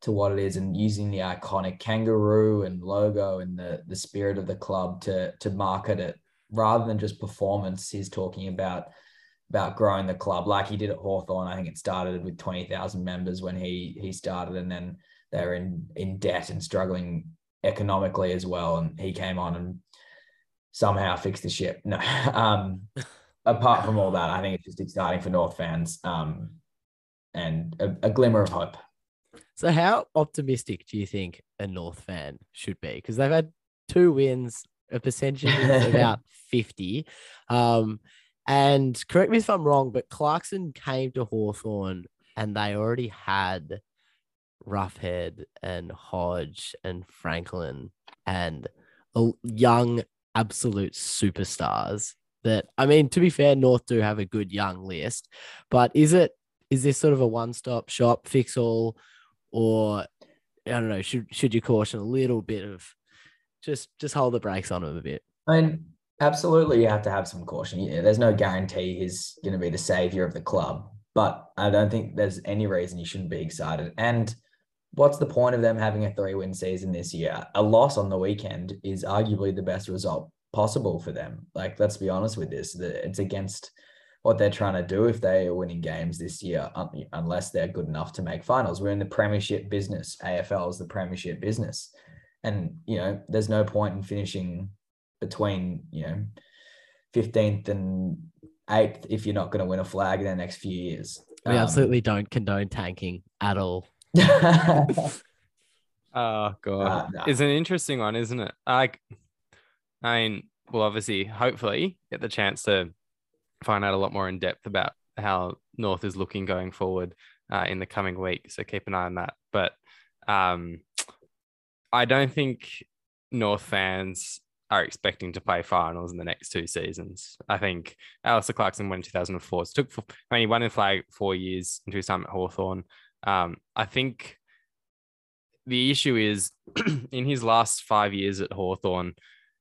to what it is and using the iconic kangaroo and logo and the the spirit of the club to to market it rather than just performance. He's talking about about growing the club like he did at Hawthorn. I think it started with 20,000 members when he he started and then they're in in debt and struggling economically as well and he came on and somehow fixed the ship. No, um, apart from all that, I think it's just exciting for North fans um, and a, a, glimmer of hope. So, how optimistic do you think a North fan should be? Because they've had two wins, a percentage of about 50. Um, and correct me if I'm wrong, but Clarkson came to Hawthorn and they already had Roughead and Hodge and Franklin and a young absolute superstars that I mean, to be fair, North do have a good young list, but is it is this sort of a one-stop shop fix all or I don't know, should should you caution a little bit of just just hold the brakes on him a bit? I mean, absolutely you have to have some caution. Yeah, there's no guarantee he's going to be the savior of the club, but I don't think there's any reason you shouldn't be excited. And what's the point of them having a three win season this year? A loss on the weekend is arguably the best result possible for them. Like, let's be honest with this. It's against what they're trying to do if they are winning games this year, unless they're good enough to make finals. We're in the premiership business. AFL is the premiership business. And, you know, there's no point in finishing between, you know, 15th and 8th if you're not going to win a flag in the next few years. We um, absolutely don't condone tanking at all. oh god, uh, no. it's an interesting one, isn't it? Like, I mean, we'll obviously, hopefully, get the chance to find out a lot more in depth about how North is looking going forward uh, in the coming week. So keep an eye on that. But um, I don't think North fans are expecting to play finals in the next two seasons. I think Alastair Clarkson won in 2004. It took, I mean, he won in flag four years into his time at Hawthorn. Um, I think the issue is in his last five years at Hawthorn,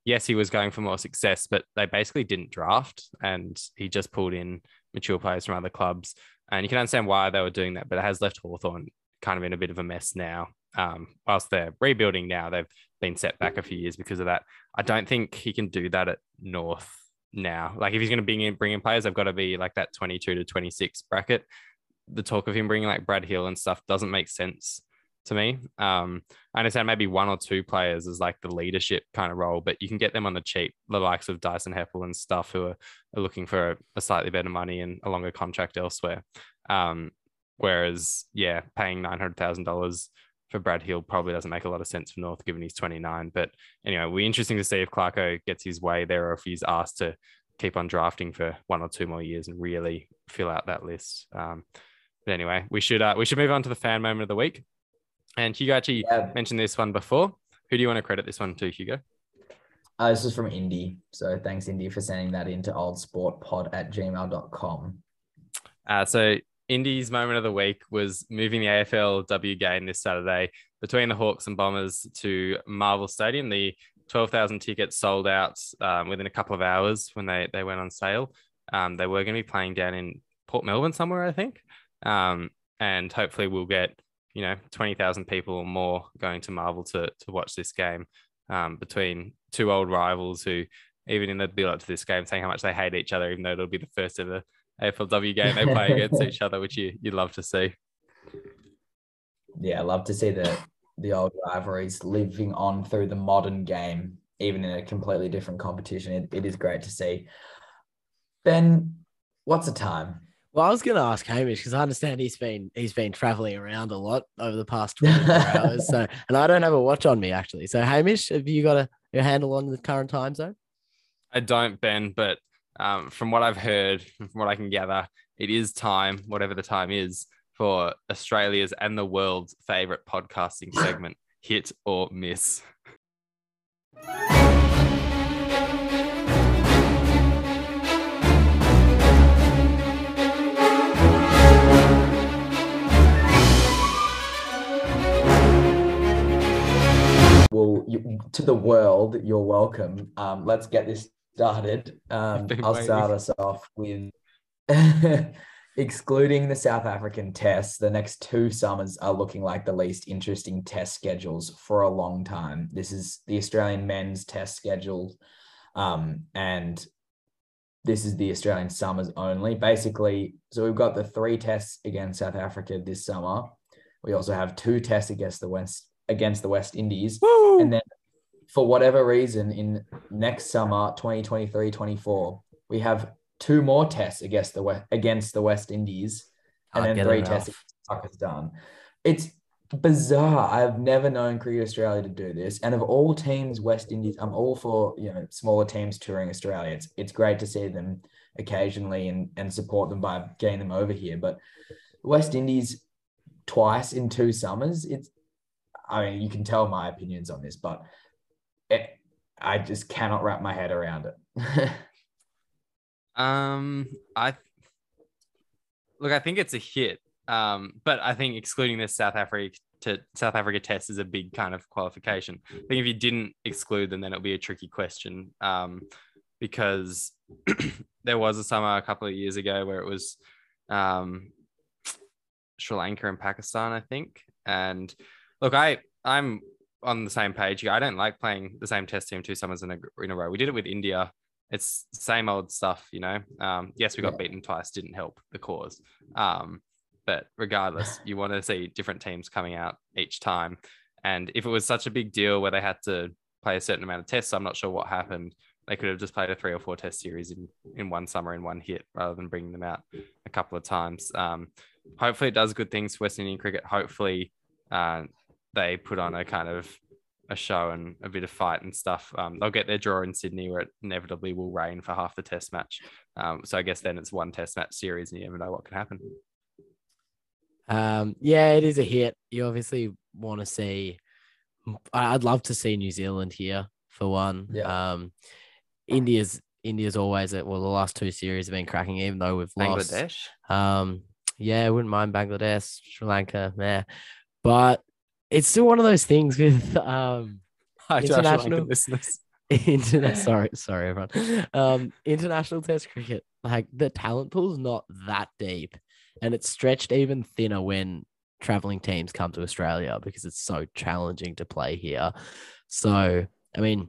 yes, he was going for more success, but they basically didn't draft and he just pulled in mature players from other clubs. And you can understand why they were doing that, but it has left Hawthorn kind of in a bit of a mess now. Um, whilst they're rebuilding now, they've been set back a few years because of that. I don't think he can do that at North now. Like if he's going to bring in bring in players, they've got to be like that 22 to 26 bracket the talk of him bringing like Brad Hill and stuff doesn't make sense to me. Um, I understand maybe one or two players is like the leadership kind of role, but you can get them on the cheap, the likes of Dyson Heppell and stuff who are, are looking for a, a, slightly better money and a longer contract elsewhere. Um, whereas, yeah, paying $900,000 for Brad Hill probably doesn't make a lot of sense for North given he's 29. But anyway, we interesting to see if Clarko gets his way there or if he's asked to keep on drafting for one or two more years and really fill out that list. Um, but anyway, we should uh, we should move on to the fan moment of the week. And Hugo actually yeah. mentioned this one before. Who do you want to credit this one to, Hugo? Uh, this is from Indy. So thanks, Indy, for sending that into oldsportpod at gmail.com. Uh, so Indy's moment of the week was moving the AFLW game this Saturday between the Hawks and Bombers to Marvel Stadium. The 12,000 tickets sold out um, within a couple of hours when they, they went on sale. Um, they were going to be playing down in Port Melbourne somewhere, I think. Um, and hopefully we'll get, you know, 20,000 people or more going to Marvel to, to watch this game um, between two old rivals who, even in the build up to this game, saying how much they hate each other, even though it'll be the first ever AFLW game they play against each other, which you, you'd love to see. Yeah, I love to see the, the old rivalries living on through the modern game, even in a completely different competition. it, it is great to see. Ben, what's the time? Well, I was going to ask Hamish because I understand he's been he's been traveling around a lot over the past 24 hours. So, and I don't have a watch on me actually. So, Hamish, have you got a your handle on the current time zone? I don't, Ben, but um, from what I've heard, from what I can gather, it is time, whatever the time is, for Australia's and the world's favorite podcasting segment, Hit or Miss. well, you, to the world, you're welcome. Um, let's get this started. Um, I'll waiting. start us off with excluding the South African tests. The next two summers are looking like the least interesting test schedules for a long time. This is the Australian men's test schedule, um, and this is the Australian summers only. Basically, so we've got the three tests against South Africa this summer. We also have two tests against the West against the West Indies. Woo! And then for whatever reason, in next summer, 2023 24, we have two more tests against the West, against the West Indies and then three tests against Pakistan. It's bizarre. I've never known Cricket Australia to do this. And of all teams, West Indies, I'm all for you know smaller teams touring Australia. It's it's great to see them occasionally and and support them by getting them over here. But West Indies twice in two summers, it's I mean, you can tell my opinions on this, but it, I just cannot wrap my head around it. um, I look, I think it's a hit. Um, but I think excluding this South Africa to South Africa test is a big kind of qualification. I think if you didn't exclude them, then it'll be a tricky question. Um, because there was a summer a couple of years ago where it was um, Sri Lanka and Pakistan, I think. And look, I I'm on the same page. Yeah, I don't like playing the same test team two summers in a, in a row. We did it with India. It's same old stuff, you know. Um, yes, we got yeah. beaten twice, didn't help the cause. Um, but regardless, you want to see different teams coming out each time. And if it was such a big deal where they had to play a certain amount of tests, I'm not sure what happened. They could have just played a three or four test series in, in one summer in one hit rather than bringing them out a couple of times. Um, hopefully, it does good things for West Indian cricket. Hopefully, uh, they put on a kind of a show and a bit of fight and stuff. Um, they'll get their draw in Sydney where it inevitably will rain for half the test match. Um, so I guess then it's one test match series and you never know what can happen. Um, yeah, it is a hit. You obviously want to see. I'd love to see New Zealand here for one. Yeah. Um, India's India's always at well, the last two series have been cracking, even though we've Bangladesh. lost. Um, yeah, I wouldn't mind Bangladesh, Sri Lanka, yeah, but it's still one of those things with um Hi, international listeners. Sorry, sorry, everyone. Um, international Test cricket, like the talent pool is not that deep, and it's stretched even thinner when traveling teams come to Australia because it's so challenging to play here. So, I mean,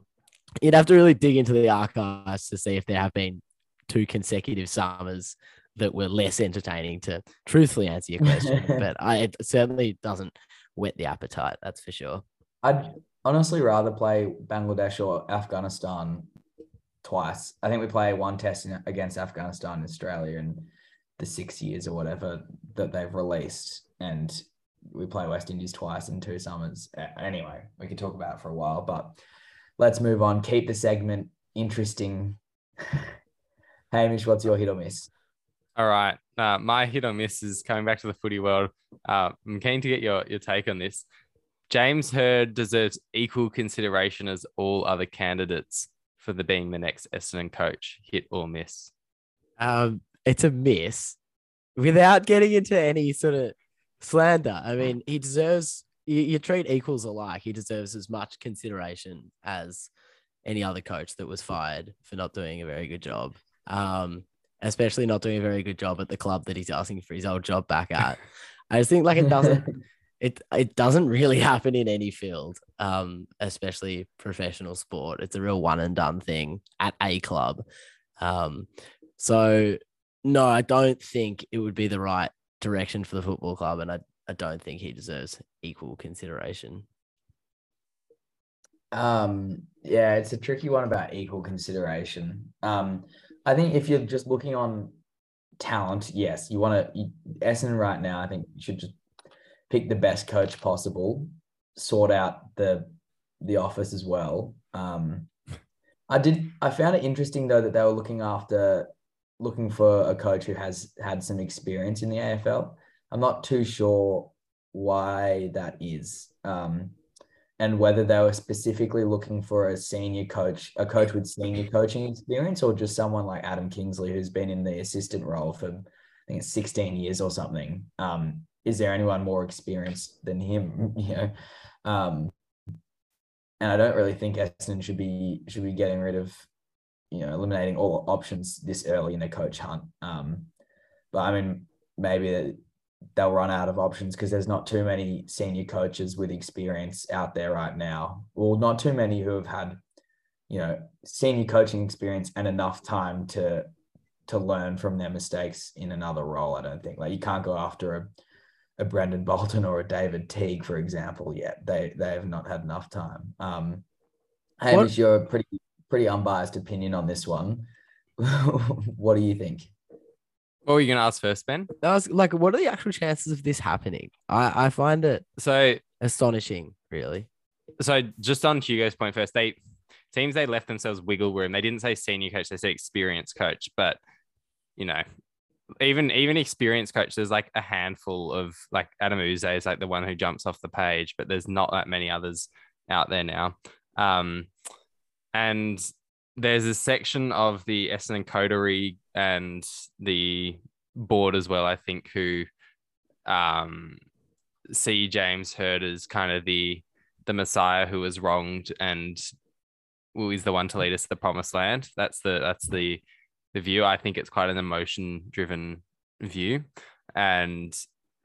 you'd have to really dig into the archives to see if there have been two consecutive summers that were less entertaining to truthfully answer your question. but I, it certainly doesn't whet the appetite. That's for sure. I'd honestly rather play Bangladesh or Afghanistan twice. I think we play one test in, against Afghanistan and Australia in the six years or whatever that they've released, and we play West Indies twice in two summers. Anyway, we could talk about it for a while, but let's move on. Keep the segment interesting. Hamish, what's your hit or miss? All right. Uh, my hit or miss is coming back to the footy world. Uh, I'm keen to get your, your take on this. James Hird deserves equal consideration as all other candidates for the being the next Essendon coach. Hit or miss? Um, it's a miss without getting into any sort of slander. I mean, he deserves you, you treat equals alike. He deserves as much consideration as any other coach that was fired for not doing a very good job. Um, especially not doing a very good job at the club that he's asking for his old job back at. I just think like it doesn't it it doesn't really happen in any field, um, especially professional sport. It's a real one and done thing at a club. Um, so no, I don't think it would be the right direction for the football club, and I, I don't think he deserves equal consideration. Um, yeah, it's a tricky one about equal consideration. Um, I think if you're just looking on talent, yes, you want to. Essendon right now, I think you should just pick the best coach possible, sort out the the office as well. Um, I did. I found it interesting though that they were looking after, looking for a coach who has had some experience in the AFL. I'm not too sure why that is. Um, and whether they were specifically looking for a senior coach, a coach with senior coaching experience, or just someone like Adam Kingsley who's been in the assistant role for I think it's 16 years or something. Um, is there anyone more experienced than him? You know, um, and I don't really think Essendon should be should be getting rid of, you know, eliminating all options this early in the coach hunt. Um, but I mean, maybe they'll run out of options because there's not too many senior coaches with experience out there right now. Well, not too many who have had, you know, senior coaching experience and enough time to to learn from their mistakes in another role. I don't think like you can't go after a a Brendon Bolton or a David Teague, for example, yet. They they have not had enough time. Um, Hamish, your pretty pretty unbiased opinion on this one. what do you think? What were you going to ask first, Ben? I was like, what are the actual chances of this happening? I, I find it so astonishing, really. So just on Hugo's point first, they teams they left themselves wiggle room. They didn't say senior coach, they said experienced coach. But you know, even even experienced coach, there's like a handful of like Adem Yze is like the one who jumps off the page, but there's not that many others out there now. Um, and there's a section of the Essendon coterie and the board as well, I think, who um, see James Hird as kind of the the Messiah who was wronged and who is the one to lead us to the promised land. That's the that's the the view. I think it's quite an emotion driven view, and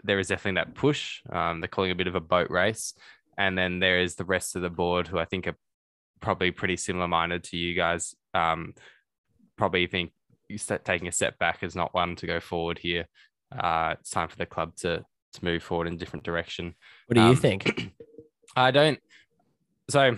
there is definitely that push. Um, they're calling a bit of a boat race, and then there is the rest of the board who I think are probably pretty similar minded to you guys. Um, probably think taking a step back is not one to go forward here. Uh, it's time for the club to to move forward in a different direction. What do you um, think? I don't. So,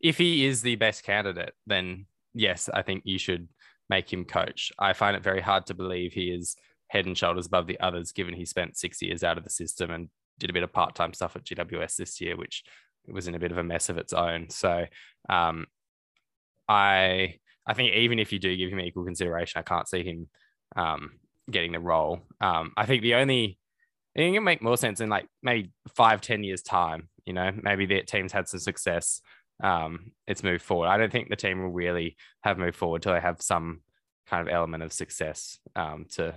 if he is the best candidate, then yes, I think you should make him coach. I find it very hard to believe he is head and shoulders above the others, given he spent six years out of the system and did a bit of part time stuff at GWS this year, which was in a bit of a mess of its own. So, um, I I think even if you do give him equal consideration, I can't see him um, getting the role. Um, I think the only it can make more sense in like maybe five, ten years time. You know, maybe their team's had some success. Um, it's moved forward. I don't think the team will really have moved forward till they have some kind of element of success um, to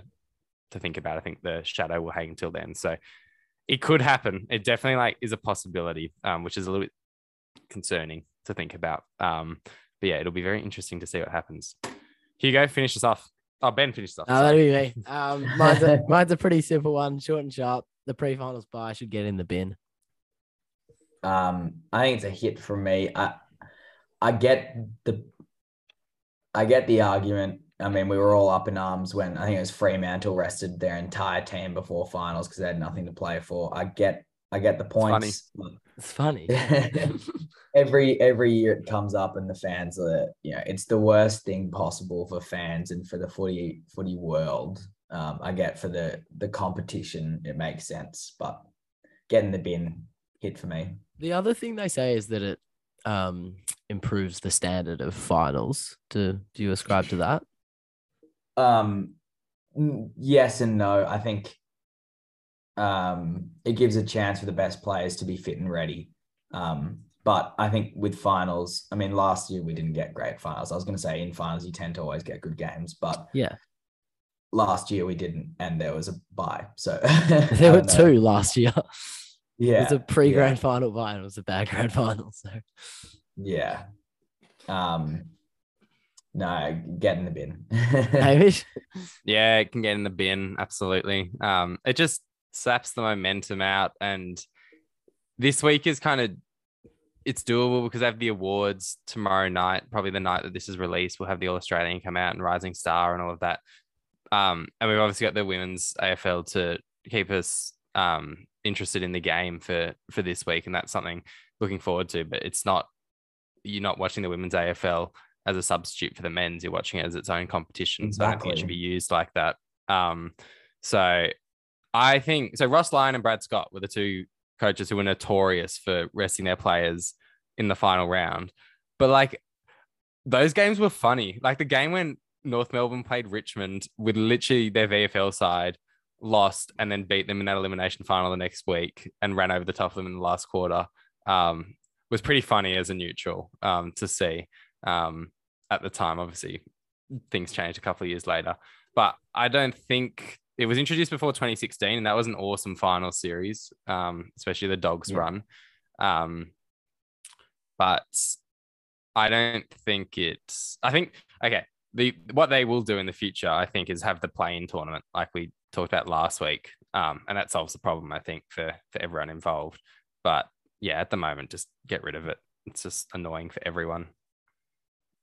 to think about. I think the shadow will hang until then. So it could happen. It definitely like is a possibility, um, which is a little bit concerning to think about. Um, but yeah, it'll be very interesting to see what happens. Hugo, finish us off. Oh, Ben, finish us off. Oh, that'll be me. Um, mine's, a, mine's a pretty simple one, short and sharp. The pre-finals bye should get in the bin. Um, I think it's a hit from me. I I get the I get the argument. I mean, we were all up in arms when I think it was Fremantle rested their entire team before finals because they had nothing to play for. I get I get the points. It's funny. every every year it comes up and the fans are you know it's the worst thing possible for fans and for the footy footy world. Um, I get for the the competition it makes sense, but getting the bin hit for me. The other thing they say is that it um, improves the standard of finals. Do do you ascribe to that? Um, yes and no. I think um, it gives a chance for the best players to be fit and ready. Um, but I think with finals, I mean, last year we didn't get great finals. I was going to say in finals you tend to always get good games, but yeah, last year we didn't, and there was a bye. So there were two last year. Yeah, it was a pre-grand yeah. final bye and it was a bad grand final. So yeah, um, no, get in the bin. yeah, it can get in the bin. Absolutely. Um, it just saps the momentum out. And this week is kind of it's doable because I have the awards tomorrow night, probably the night that this is released. We'll have the All Australian come out and Rising Star and all of that. Um, and we've obviously got the women's AFL to keep us um, interested in the game for for this week, and that's something looking forward to. But it's not you're not watching the women's AFL as a substitute for the men's. You're watching it as its own competition. Exactly. So I don't think it should be used like that. Um, so I think so. Ross Lyon and Brad Scott were the two coaches who were notorious for resting their players in the final round. But like those games were funny. Like the game when North Melbourne played Richmond with literally their VFL side, lost, and then beat them in that elimination final the next week and ran over the top of them in the last quarter. Um, was pretty funny as a neutral um, to see um, at the time. Obviously, things changed a couple of years later, but I don't think it was introduced before 2016, and that was an awesome final series, um, especially the dogs yeah. run. Um, but I don't think it's. I think okay. The what they will do in the future, I think, is have the play-in tournament like we talked about last week, um, and that solves the problem. I think for for everyone involved. But yeah, at the moment, just get rid of it. It's just annoying for everyone.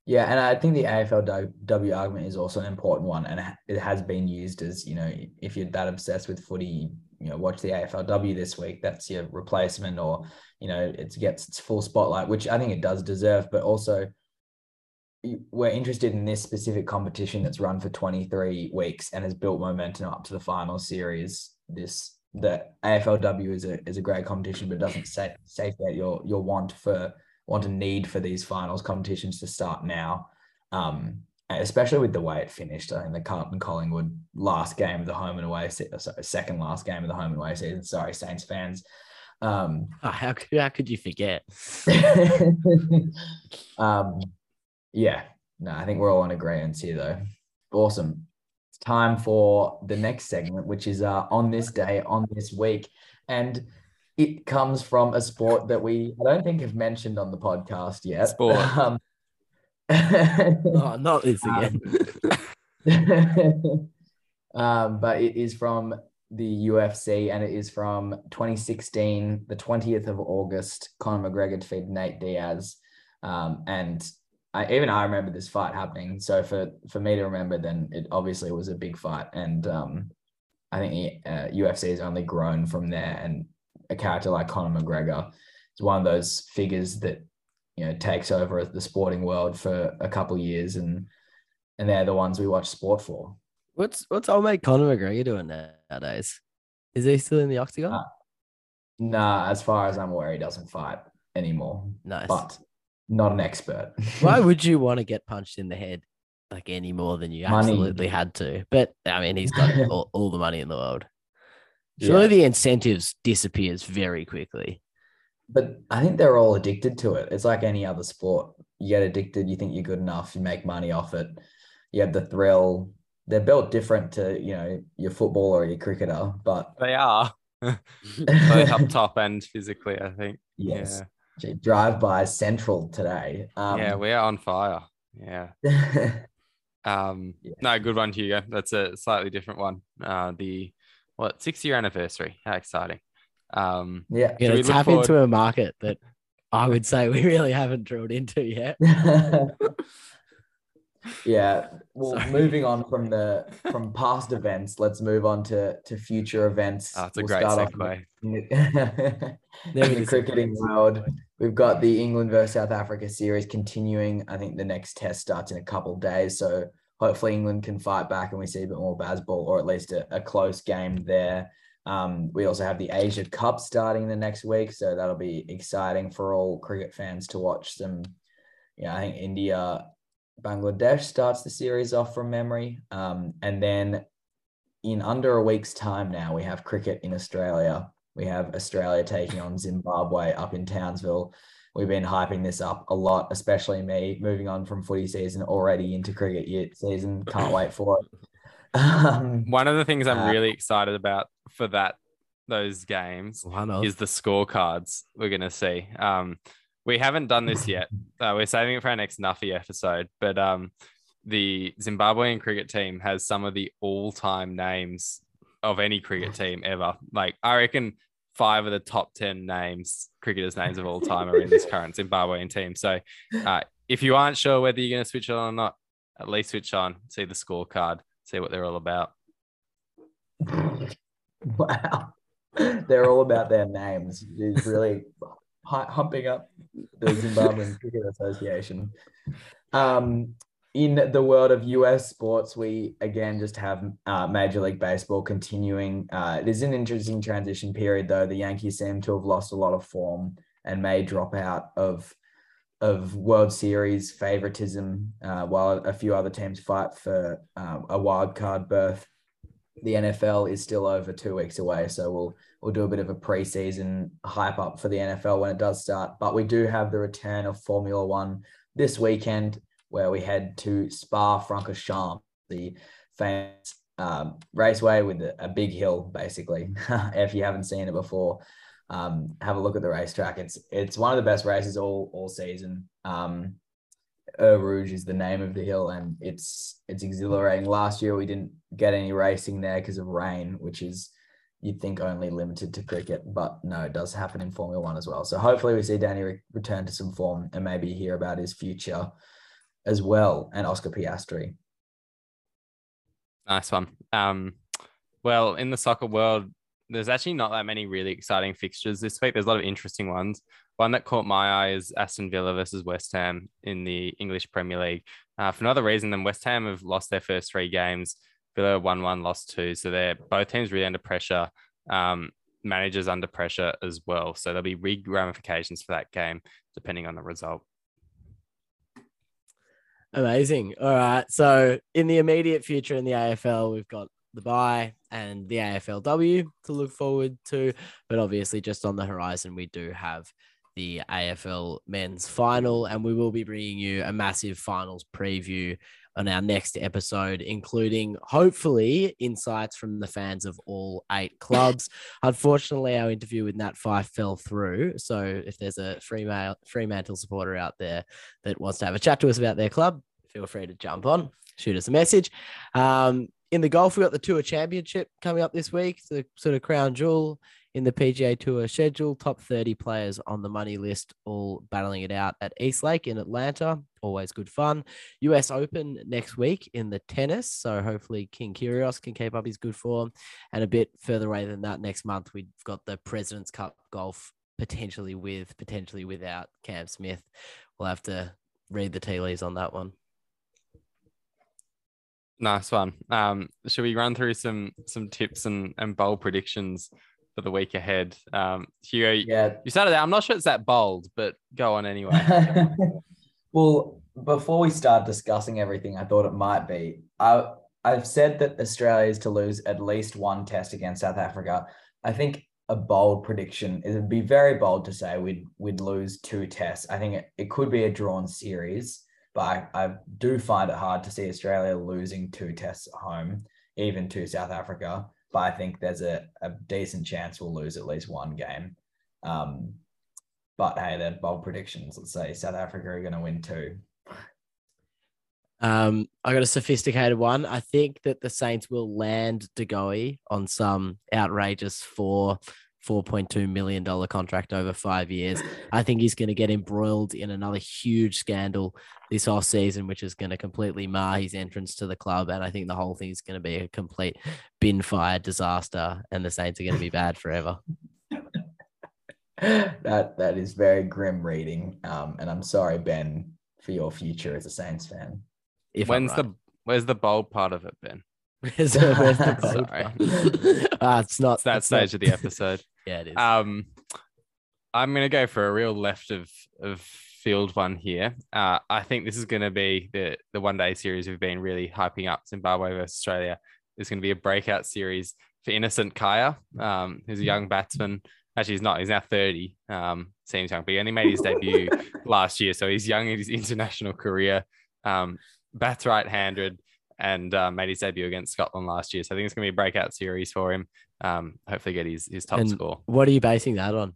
Yeah, and I think the AFLW argument is also an important one, and it has been used as you know, if you're that obsessed with footy, you know, watch the AFLW this week. That's your replacement, or you know, it gets its full spotlight, which I think it does deserve. But also, we're interested in this specific competition that's run for 23 weeks and has built momentum up to the final series. This the AFLW is a is a great competition, but it doesn't safeguard your your want for want a need for these finals competitions to start now. Um, especially with the way it finished. I think the Carlton Collingwood last game of the home and away, uh, sorry, second last game of the home and away season. Sorry, Saints fans. Um, oh, how, how could you forget? um, Yeah, no, I think we're all in agreement here, though. Awesome. It's time for the next segment, which is uh, on this day, on this week. And it comes from a sport that we, I don't think, have mentioned on the podcast yet. Sport. Um, Oh, not this again. um, but it is from the UFC and it is from 2016, the 20th of August. Conor McGregor defeated Nate Diaz. Um, and I, even I remember this fight happening. So for, for me to remember, then it obviously was a big fight. And um, I think uh, UFC has only grown from there. And a character like Conor McGregor is one of those figures that you know takes over the sporting world for a couple years, and and they're the ones we watch sport for. What's what's old mate Conor McGregor doing nowadays? Is he still in the octagon? Uh, Nah, as far as I'm aware, he doesn't fight anymore. nice. But not an expert. Why would you want to get punched in the head like any more than you Money. absolutely had to? But I mean, he's got all, all the money in the world. Surely Yeah. the incentives disappears very quickly. But I think they're all addicted to it. It's like any other sport. You get addicted, you think you're good enough, you make money off it. You have the thrill. They're built different to, you know, your football or your cricketer, but They are both up top and physically, I think. yes. Gee, Drive by central today. Yeah. Um, yeah, we are on fire. Yeah. Um, Yeah. no, good one, Hugo. That's a slightly different one. Uh, the what six year anniversary? How exciting! Um, yeah. You're we gonna tap forward- into a market that I would say we really haven't drilled into yet. yeah. Well, Sorry. moving on from the from past events, let's move on to to future events. oh, it's a We'll great segue. in the- in the cricketing world. We've got the England versus South Africa series continuing. I think the next test starts in a couple of days. So hopefully England can fight back and we see a bit more Bazball or at least a, a close game there. Um, we also have the Asia Cup starting the next week. So that'll be exciting for all cricket fans to watch some. Yeah, I think India, Bangladesh starts the series off from memory. Um, and then in under a week's time now, we have cricket in Australia. We have Australia taking on Zimbabwe up in Townsville. We've been hyping this up a lot, especially me moving on from footy season already into cricket year season. Can't wait for it. Um, One of the things I'm Uh, really excited about for that those games One is the scorecards we're going to see. Um, we haven't done this yet. Uh, we're saving it for our next Nuffy episode, but um, the Zimbabwean cricket team has some of the all-time names of any cricket team ever. Like I reckon five of the top 10 names, cricketers' names of all time are in this current Zimbabwean team. So uh, if you aren't sure whether you're going to switch it on or not, at least switch on, see the scorecard, see what they're all about. wow. They're all about their names. It's really humping up the Zimbabwean Cricket Association. Um, in the world of US sports, we again just have uh, Major League Baseball continuing. Uh, it is an interesting transition period, though. The Yankees seem to have lost a lot of form and may drop out of of World Series favoritism, uh, while a few other teams fight for um, a wild card berth. The NFL is still over two weeks away, so we'll we'll do a bit of a preseason hype up for the NFL when it does start. But we do have the return of Formula One this weekend, where we head to Spa-Francorchamps, the famous um, raceway with a, a big hill, basically. if you haven't seen it before, um, have a look at the racetrack. It's it's one of the best races all all season. Um, Rouge is the name of the hill, and it's it's exhilarating. Last year we didn't get any racing there because of rain, which is you'd think only limited to cricket, but no, it does happen in Formula One as well. So hopefully we see Danny re- return to some form and maybe hear about his future as well, and Oscar Piastri. Nice one. Um, well, in the soccer world, there's actually not that many really exciting fixtures this week. There's a lot of interesting ones. One that caught my eye is Aston Villa versus West Ham in the English Premier League. Uh, for another reason than West Ham have lost their first three games. Villa won one, lost two. So they're both teams really under pressure. Um, managers under pressure as well. So there'll be big ramifications for that game depending on the result. Amazing. All right. So in the immediate future in the AFL, we've got the bye and the AFLW to look forward to. But obviously, just on the horizon, we do have the AFL men's final. And we will be bringing you a massive finals preview on our next episode, including hopefully insights from the fans of all eight clubs. Unfortunately, our interview with Nat Fyfe fell through. So if there's a Fremantle, Fremantle supporter out there that wants to have a chat to us about their club, feel free to jump on, shoot us a message. Um, in the golf, we got the Tour Championship coming up this week, the sort of crown jewel in the PGA Tour schedule. Top 30 players on the money list, all battling it out at East Lake in Atlanta. Always good fun. US Open next week in the tennis. So hopefully King Kyrgios can keep up his good form. And a bit further away than that, next month, we've got the President's Cup golf potentially with, potentially without Cam Smith. We'll have to read the tea leaves on that one. Nice one. Um, should we run through some some tips and, and bold predictions for the week ahead. Um, Hugo, yeah. you started out. I'm not sure it's that bold, but go on anyway. well, before we start discussing everything, I thought it might be. I I've said that Australia is to lose at least one test against South Africa. I think a bold prediction it would be very bold to say we'd we'd lose two tests. I think it, it could be a drawn series, but I, I do find it hard to see Australia losing two tests at home, even to South Africa but I think there's a, a decent chance we'll lose at least one game. Um, but hey, they're bold predictions. Let's say South Africa are going to win two. Um, I got a sophisticated one. I think that the Saints will land De Goey some outrageous four $4.2 million contract over five years. I think he's going to get embroiled in another huge scandal this off season, which is going to completely mar his entrance to the club. And I think the whole thing is going to be a complete bin fire disaster, and the Saints are going to be bad forever. that that is very grim reading. Um, and I'm sorry, Ben, for your future as a Saints fan. If when's right. the where's the bold part of it, Ben? Where's the, where's the Sorry. uh, it's not it's that it's stage not... of the episode. Yeah, it is. Um, I'm gonna go for a real left of of field one here. Uh, I think this is gonna be the the one day series we've been really hyping up Zimbabwe versus Australia. There's gonna be a breakout series for Innocent Kaia, um, who's a young batsman. Actually, he's not. He's now 30. Um, seems young, but he only made his debut last year, so he's young in his international career. Um, bats right-handed and uh, made his debut against Scotland last year. So I think it's going to be a breakout series for him. Um, hopefully, get his his top and score. What are you basing that on?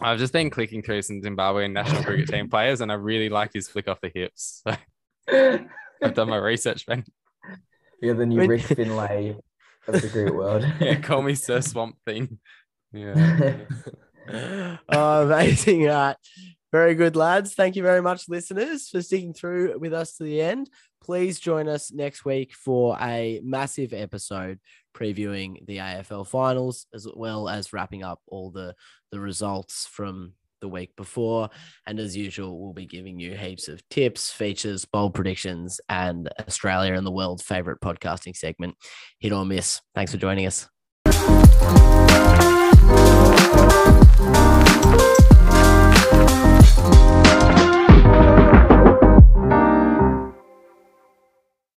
I've just been clicking through some Zimbabwean national cricket team players, and I really like his flick off the hips. So I've done my research, man. You're the new Rick Finlay of the cricket world. yeah, call me Sir Swamp Thing. Yeah. oh, amazing. Uh, very good, lads. Thank you very much, listeners, for sticking through with us to the end. Please join us next week for a massive episode previewing the AFL finals, as well as wrapping up all the, the results from the week before. And as usual, we'll be giving you heaps of tips, features, bold predictions, and Australia and the world's favorite podcasting segment, Hit or Miss. Thanks for joining us.